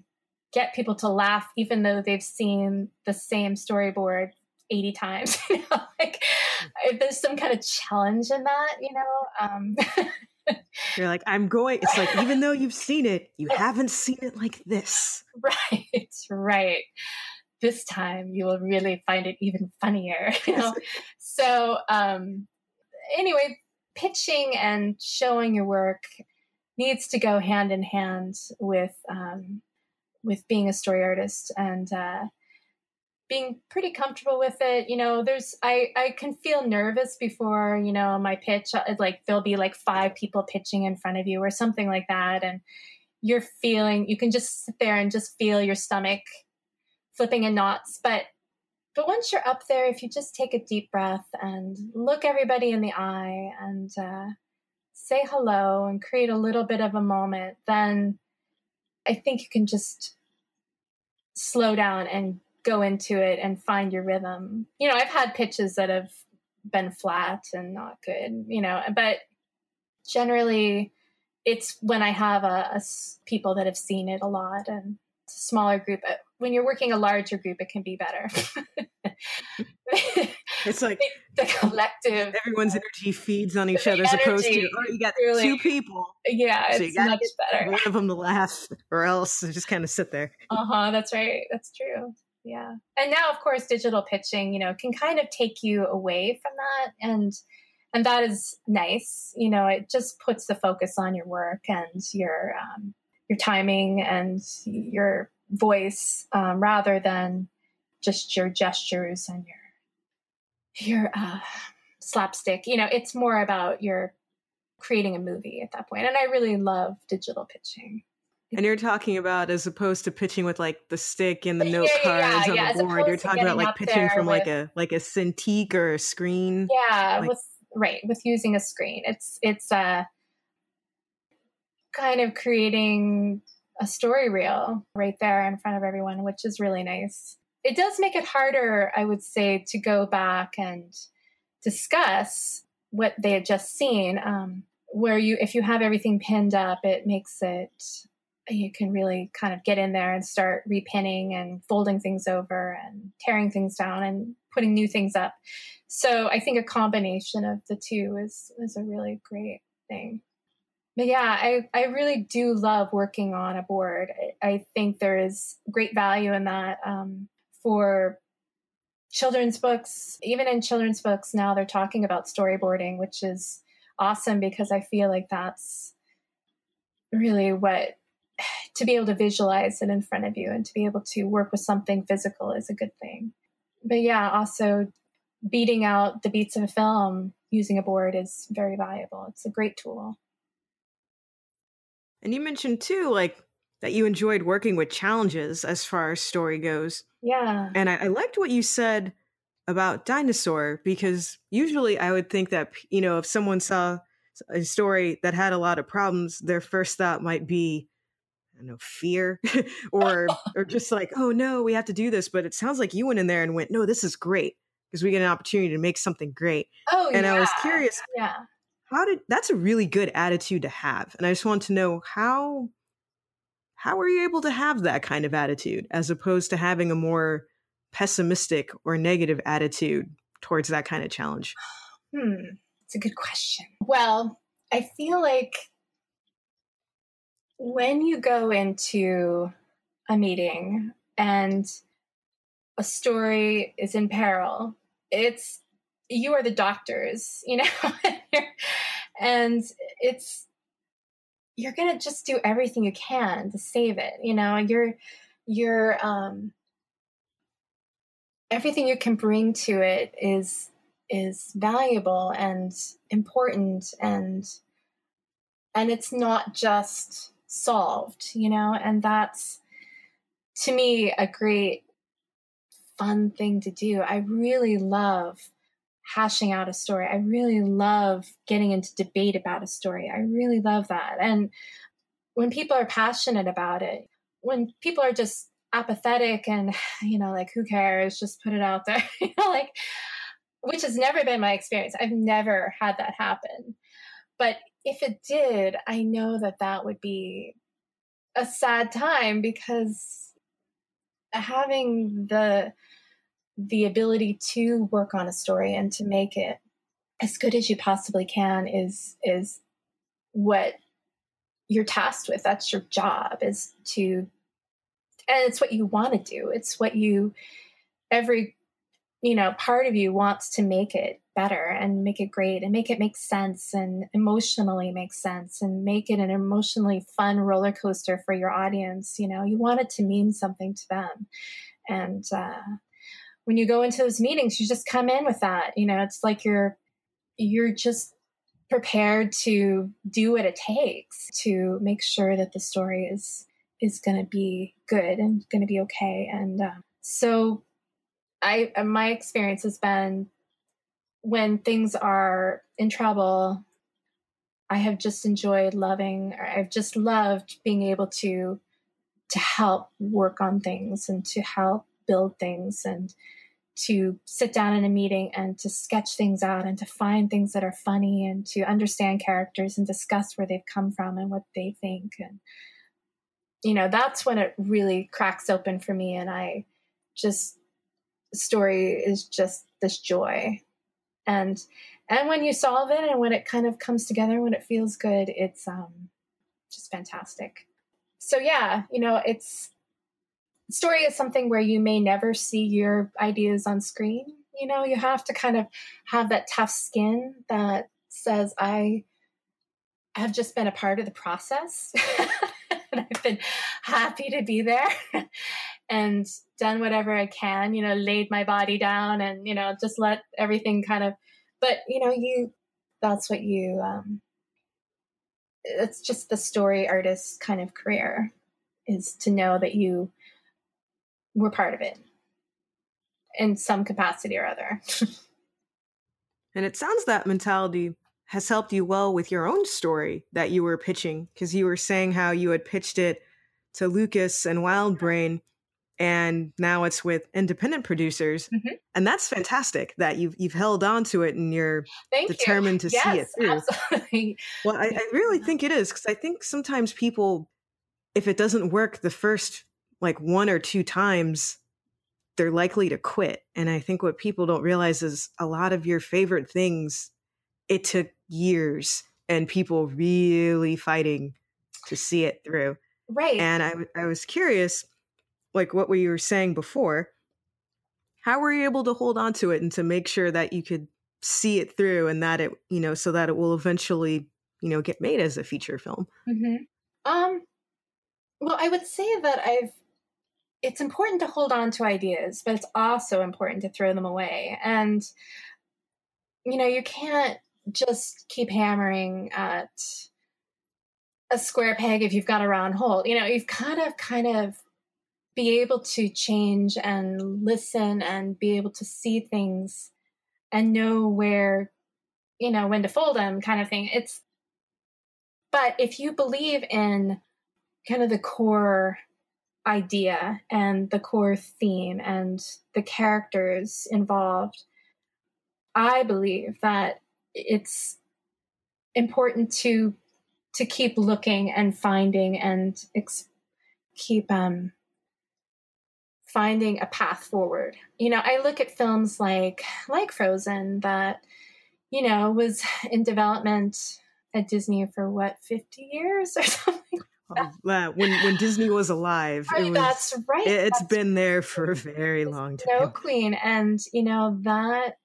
get people to laugh even though they've seen the same storyboard 80 times you know? Like if there's some kind of challenge in that you know um You're like, I'm going. It's like, even though you've seen it, you haven't seen it like this. Right, right. This time you will really find it even funnier. You know? so, um, anyway, pitching and showing your work needs to go hand in hand with um, with being a story artist and uh, being pretty comfortable with it. You know, there's I I can feel nervous before you know my pitch. Uh, like there'll be like five people pitching in front of you or something like that, and you're feeling you can just sit there and just feel your stomach flipping in knots. But but once you're up there, if you just take a deep breath and look everybody in the eye and uh, say hello and create a little bit of a moment, then I think you can just slow down and go into it and find your rhythm. You know, I've had pitches that have been flat and not good, you know, but generally it's when I have a, a people that have seen it a lot and it's a smaller group. When you're working a larger group, it can be better. it's like the collective everyone's energy feeds on each other as opposed to oh you got truly, two people yeah so it's much better one of them to laugh or else just kind of sit there uh-huh that's right that's true yeah and now of course digital pitching you know can kind of take you away from that and and that is nice you know it just puts the focus on your work and your um, your timing and your voice um, rather than just your gestures and your your uh, slapstick. You know, it's more about your creating a movie at that point. And I really love digital pitching. And you're talking about as opposed to pitching with like the stick and the note yeah, cards yeah, yeah. on the board. You're talking about like pitching from with, like a like a Cintiq or a screen. Yeah, like, with right with using a screen. It's it's uh kind of creating a story reel right there in front of everyone, which is really nice. It does make it harder, I would say, to go back and discuss what they had just seen. Um, where you, if you have everything pinned up, it makes it you can really kind of get in there and start repinning and folding things over and tearing things down and putting new things up. So I think a combination of the two is is a really great thing but yeah, I, I really do love working on a board. I, I think there is great value in that um, for children's books. Even in children's books now, they're talking about storyboarding, which is awesome because I feel like that's really what to be able to visualize it in front of you and to be able to work with something physical is a good thing. But yeah, also beating out the beats of a film using a board is very valuable. It's a great tool. And you mentioned too, like that you enjoyed working with challenges as far as story goes. Yeah. And I, I liked what you said about dinosaur because usually I would think that you know if someone saw a story that had a lot of problems, their first thought might be, I don't know, fear or or just like, oh no, we have to do this. But it sounds like you went in there and went, no, this is great because we get an opportunity to make something great. Oh, and yeah. I was curious, yeah, how did that's a really good attitude to have and i just want to know how how are you able to have that kind of attitude as opposed to having a more pessimistic or negative attitude towards that kind of challenge hmm it's a good question well i feel like when you go into a meeting and a story is in peril it's you are the doctors, you know, and it's you're gonna just do everything you can to save it. You know, you're you're um, everything you can bring to it is is valuable and important and and it's not just solved you know and that's to me a great fun thing to do i really love hashing out a story. I really love getting into debate about a story. I really love that. And when people are passionate about it, when people are just apathetic and, you know, like, who cares, just put it out there, you know, like, which has never been my experience. I've never had that happen. But if it did, I know that that would be a sad time because having the the ability to work on a story and to make it as good as you possibly can is is what you're tasked with. That's your job is to and it's what you want to do. It's what you every you know part of you wants to make it better and make it great and make it make sense and emotionally make sense and make it an emotionally fun roller coaster for your audience you know you want it to mean something to them and uh, when you go into those meetings, you just come in with that. You know, it's like you're you're just prepared to do what it takes to make sure that the story is is going to be good and going to be okay. And uh, so, I my experience has been when things are in trouble. I have just enjoyed loving. or I've just loved being able to to help work on things and to help build things and to sit down in a meeting and to sketch things out and to find things that are funny and to understand characters and discuss where they've come from and what they think and you know that's when it really cracks open for me and i just story is just this joy. And and when you solve it and when it kind of comes together, when it feels good, it's um just fantastic. So yeah, you know, it's story is something where you may never see your ideas on screen. You know, you have to kind of have that tough skin that says, I have just been a part of the process. and I've been happy to be there and done whatever I can, you know, laid my body down and, you know, just let everything kind of, but, you know, you, that's what you, um, it's just the story artist kind of career is to know that you were part of it in some capacity or other. and it sounds that mentality has helped you well with your own story that you were pitching because you were saying how you had pitched it to Lucas and Wildbrain and now it's with independent producers mm-hmm. and that's fantastic that you've you've held on to it and you're Thank determined you. to yes, see it through absolutely. well I, I really think it is because i think sometimes people if it doesn't work the first like one or two times they're likely to quit and i think what people don't realize is a lot of your favorite things it took years and people really fighting to see it through. Right. And I, I was curious, like what we were saying before, how were you able to hold on to it and to make sure that you could see it through and that it, you know, so that it will eventually, you know, get made as a feature film? Mm-hmm. Um, well, I would say that I've, it's important to hold on to ideas, but it's also important to throw them away. And, you know, you can't just keep hammering at a square peg if you've got a round hole. You know, you've got to kind of be able to change and listen and be able to see things and know where, you know, when to fold them kind of thing. It's, but if you believe in kind of the core idea and the core theme and the characters involved, I believe that it's important to to keep looking and finding and ex- keep um finding a path forward. You know, I look at films like like Frozen that you know was in development at Disney for what 50 years or something. Oh, when when Disney was alive, right, was, that's right. It, has been there for a very long time. Snow Queen, and you know that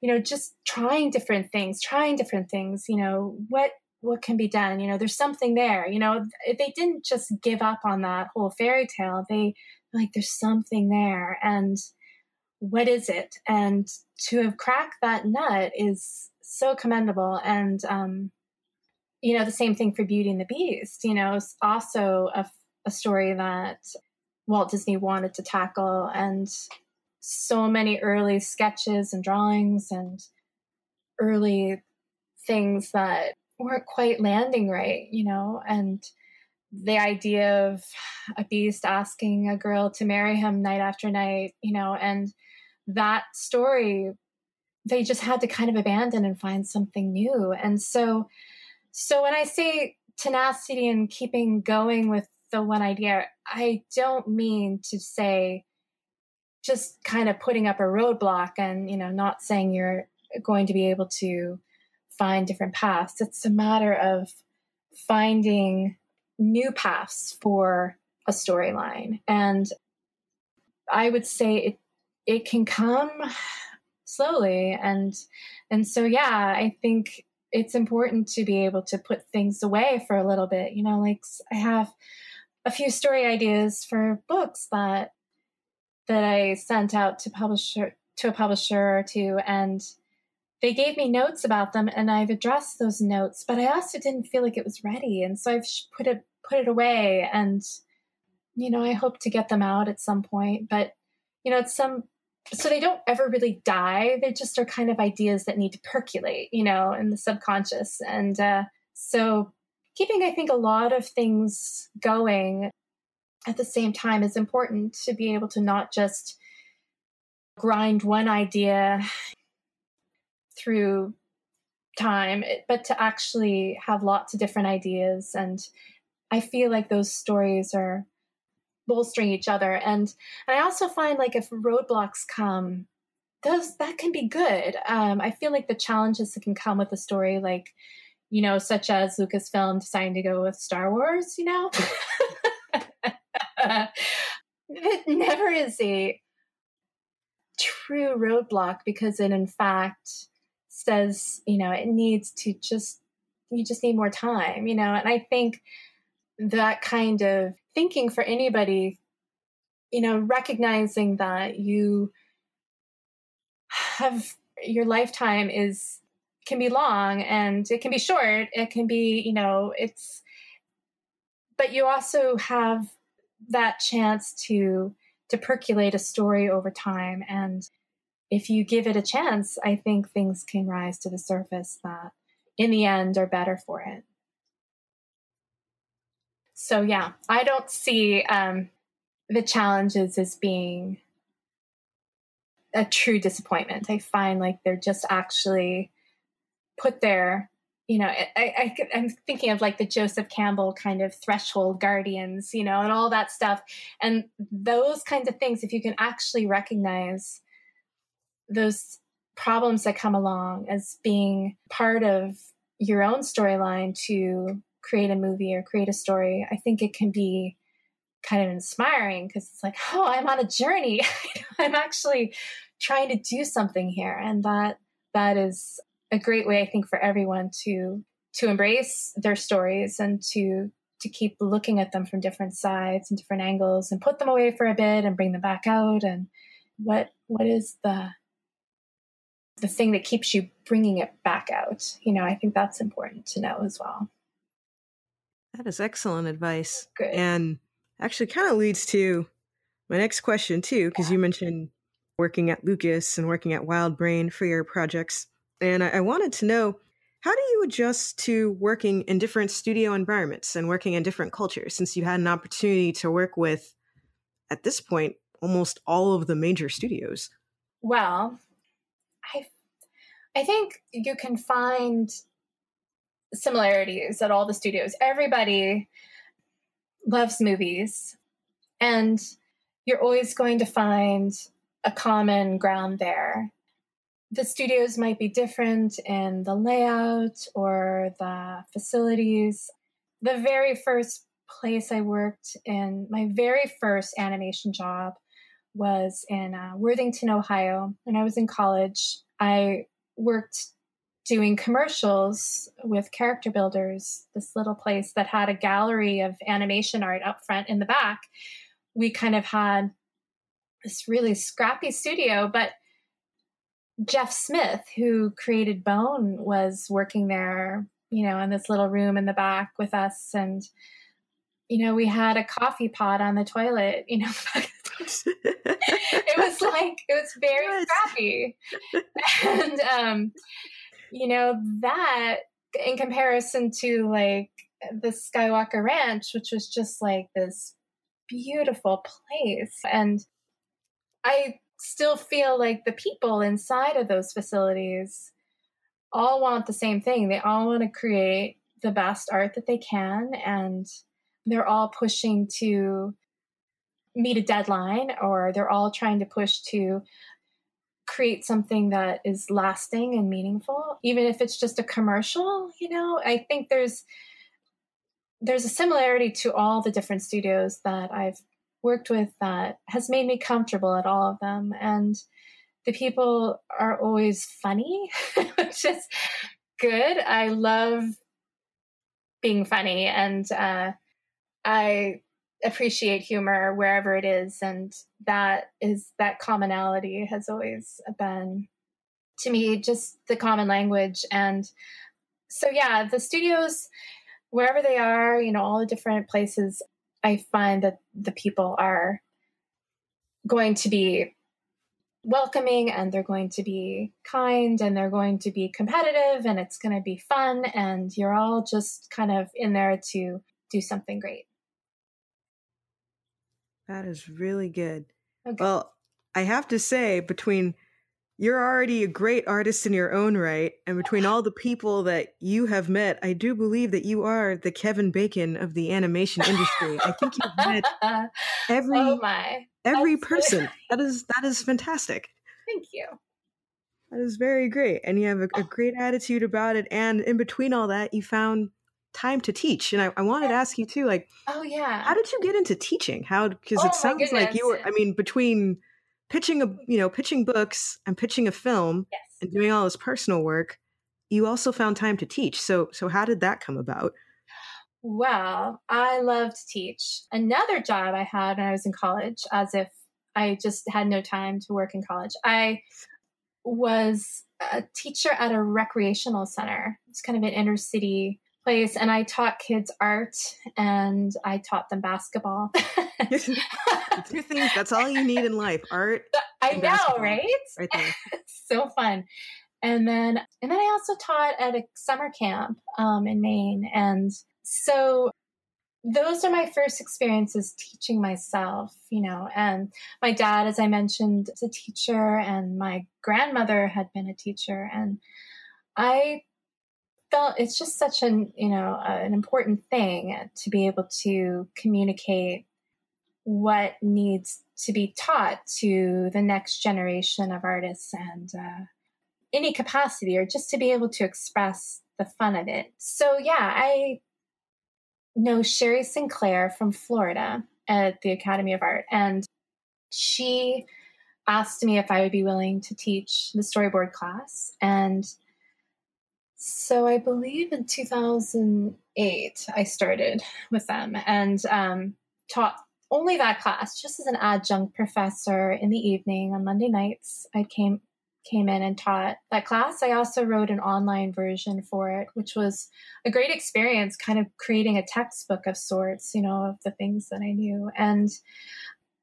you know just trying different things trying different things you know what what can be done you know there's something there you know they didn't just give up on that whole fairy tale they like there's something there and what is it? And to have cracked that nut is so commendable and um you know the same thing for beauty and the beast you know it's also a, a story that walt disney wanted to tackle and so many early sketches and drawings and early things that weren't quite landing right, you know, and the idea of a beast asking a girl to marry him night after night, you know, and that story they just had to kind of abandon and find something new. And so so when I say tenacity and keeping going with the one idea, I don't mean to say just kind of putting up a roadblock and you know not saying you're going to be able to find different paths it's a matter of finding new paths for a storyline. And i would say it it can come slowly. And and so yeah i think it's important to be able to put things away for a little bit. You know like i have a few story ideas for books that that I sent out to publisher to a publisher or two, and they gave me notes about them, and I've addressed those notes, but I also didn't feel like it was ready, and so I've put it put it away, and you know I hope to get them out at some point, but you know it's some so they don't ever really die. They just are kind of ideas that need to percolate you know in the subconscious. And uh, so keeping i think a lot of things going at the same time is important to be able to not just grind one idea through time but to actually have lots of different ideas and i feel like those stories are bolstering each other. And, and I also find like if roadblocks come, those that can be good. Um, I feel like the challenges that can come with a story, like you know, such as Lucasfilm deciding to go with Star Wars, you know, it never is a true roadblock because it in fact says you know it needs to just you just need more time you know and i think that kind of thinking for anybody you know recognizing that you have your lifetime is can be long and it can be short it can be you know it's but you also have that chance to to percolate a story over time. And if you give it a chance i think things can rise to the surface that in the end are better for it so yeah i don't see um, the challenges as being a true disappointment. I find like they're just actually put there you know I, I i'm thinking of like the joseph campbell kind of threshold guardians you know and all that stuff. And those kinds of things if you can actually recognize those problems that come along as being part of your own storyline to create a movie or create a story, I think it can be kind of inspiring because it's like, oh, I'm on a journey. I'm actually trying to do something here. And that that is a great way, I think, for everyone to to embrace their stories and to to keep looking at them from different sides and different angles and put them away for a bit and bring them back out and what what is the the thing that keeps you bringing it back out. You know, I think that's important to know as well. That is excellent advice. Good. And actually kind of leads to my next question too, because yeah. you mentioned working at Lucas and working at WildBrain for your projects. And I, I wanted to know how do you adjust to working in different studio environments and working in different cultures since you had an opportunity to work with, at this point, almost all of the major studios? Well, I I think you can find similarities at all the studios. Everybody loves movies, and you're always going to find a common ground there. The studios might be different in the layout or the facilities. The very first place I worked in, my very first animation job was in uh, Worthington, Ohio. When I was in college, I worked doing commercials with character builders, this little place that had a gallery of animation art up front in the back. We kind of had this really scrappy studio, but Jeff Smith, who created Bone, was working there, you know, in this little room in the back with us. And, you know, we had a coffee pot on the toilet, you know, it was like it was very yes. scrappy, and um, you know that in comparison to like the Skywalker Ranch, which was just like this beautiful place, and I still feel like the people inside of those facilities all want the same thing. They all want to create the best art that they can, and they're all pushing to meet a deadline or they're all trying to push to create something that is lasting and meaningful even if it's just a commercial you know? I think there's there's a similarity to all the different studios that i've worked with that has made me comfortable at all of them. And the people are always funny which is good. I love being funny. And uh, i appreciate humor wherever it is and that is that commonality has always been to me just the common language. And so yeah the studios wherever they are you know all the different places i find that the people are going to be welcoming and they're going to be kind and they're going to be competitive and it's going to be fun and you're all just kind of in there to do something great that is really good. Okay. Well, I have to say, between you're already a great artist in your own right. And between all the people that you have met, I do believe that you are the Kevin Bacon of the animation industry. I think you've met every oh every That's person. That is that is fantastic. Thank you. That is very great. And you have a, a, great attitude about it. And in between all that, you found time to teach. And I, I wanted to ask you too, like, oh yeah, how did you get into teaching? How because oh, it sounds like you were. I mean, between pitching a you know pitching books and pitching a film yes. and doing all this personal work you also found time to teach so so how did that come about well i love to teach another job i had when i was in college as if i just had no time to work in college i was a teacher at a recreational center it's kind of an inner city place and I taught kids art and I taught them basketball. Two things, that's all you need in life art. I know, basketball. right? Right there. so fun. And then and then I also taught at a summer camp um, in Maine. And so those are my first experiences teaching myself, you know. And my dad, as I mentioned, is a teacher, and my grandmother had been a teacher. And I felt it's just such an you know uh, an important thing to be able to communicate what needs to be taught to the next generation of artists and uh, any capacity or just to be able to express the fun of it. So yeah i know sherry sinclair from florida at the academy of art and she asked me if i would be willing to teach the storyboard class and so I believe in 2008 I started with them and um, taught only that class, just as an adjunct professor in the evening on Monday nights. I came came in and taught that class. I also wrote an online version for it, which was a great experience, kind of creating a textbook of sorts, you know, of the things that I knew, and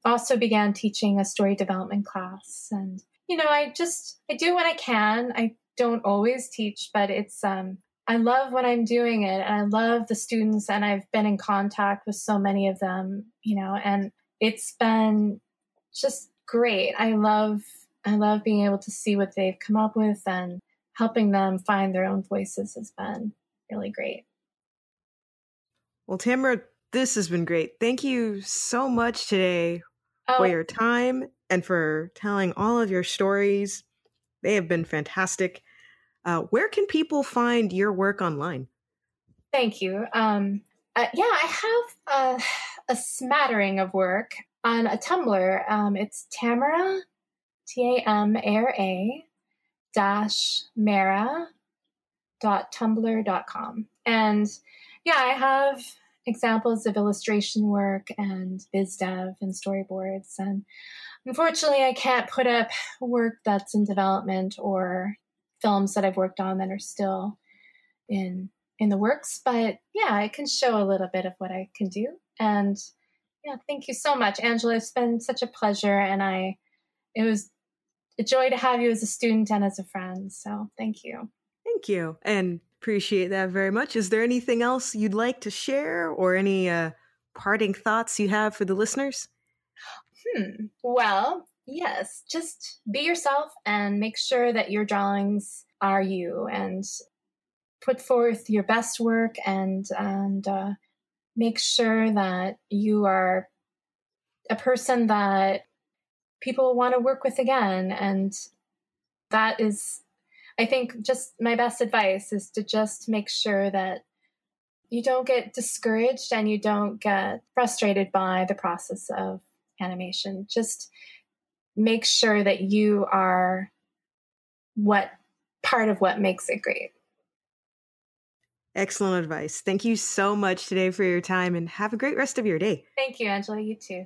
also began teaching a story development class and you know i just i do what i can i don't always teach, but it's um I love when I'm doing it and I love the students and I've been in contact with so many of them, you know, and it's been just great. I love I love being able to see what they've come up with and helping them find their own voices has been really great. Well, Tamara, this has been great. Thank you so much today oh. for your time and for telling all of your stories. They have been fantastic. Uh, where can people find your work online? Thank you. Um, uh, yeah, I have a, a, smattering of work on a Tumblr. Um, it's Tamara, T A M A R A, dash Mara dot tumblr dot com. And yeah, I have examples of illustration work and viz dev and storyboards. And unfortunately, I can't put up work that's in development or films that I've worked on that are still in in the works. But yeah, I can show a little bit of what I can do. And yeah, thank you so much, Angela. It's been such a pleasure, and I it was a joy to have you as a student and as a friend. So thank you. Thank you, and appreciate that very much. Is there anything else you'd like to share, or any uh, parting thoughts you have for the listeners? Hmm. Well, Yes, just be yourself and make sure that your drawings are you and put forth your best work and and uh, make sure that you are a person that people want to work with again and that is i think just my best advice is to just make sure that you don't get discouraged and you don't get frustrated by the process of animation just make sure that you are what part of what makes it great. Excellent advice. Thank you so much today for your time and have a great rest of your day. Thank you, Angela. You too.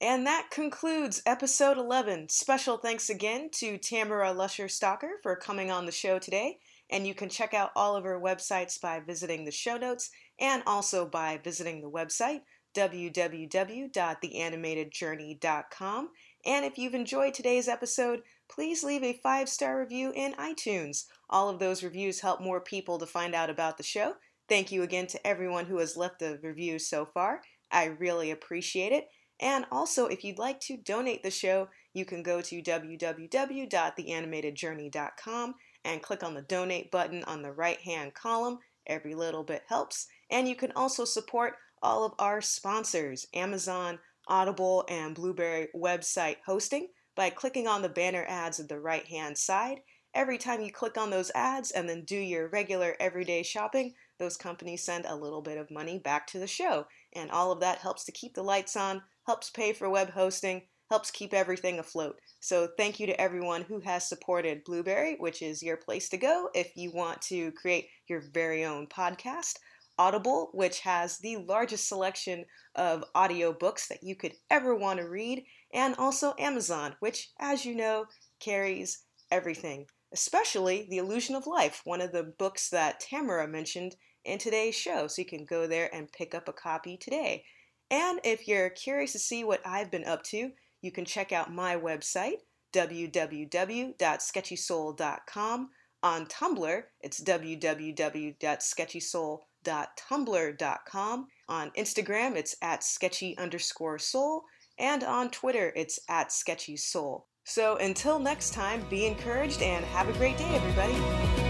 And that concludes episode 11. Special thanks again to Tamara Lusher Stocker for coming on the show today. And you can check out all of her websites by visiting the show notes and also by visiting the website www.theanimatedjourney.com. And if you've enjoyed today's episode, please leave a five star review in iTunes. All of those reviews help more people to find out about the show. Thank you again to everyone who has left a review so far. I really appreciate it. And also, if you'd like to donate the show, you can go to www.theanimatedjourney.com and click on the donate button on the right hand column. Every little bit helps. And you can also support all of our sponsors Amazon, Audible, and Blubrry website hosting by clicking on the banner ads at the right hand side. Every time you click on those ads and then do your regular everyday shopping, those companies send a little bit of money back to the show. And all of that helps to keep the lights on, helps pay for web hosting, helps keep everything afloat. So thank you to everyone who has supported Blubrry, which is your place to go if you want to create your very own podcast. Audible, which has the largest selection of audiobooks that you could ever want to read, and also Amazon, which, as you know, carries everything, especially The Illusion of Life, one of the books that Tamara mentioned in today's show. So you can go there and pick up a copy today. And if you're curious to see what I've been up to, you can check out my website, www.sketchysoul.com. On Tumblr, it's www.sketchysoul.tumblr.com. On Instagram, it's at sketchy underscore soul. And on Twitter, it's at sketchy soul. So until next time, be encouraged and have a great day, everybody.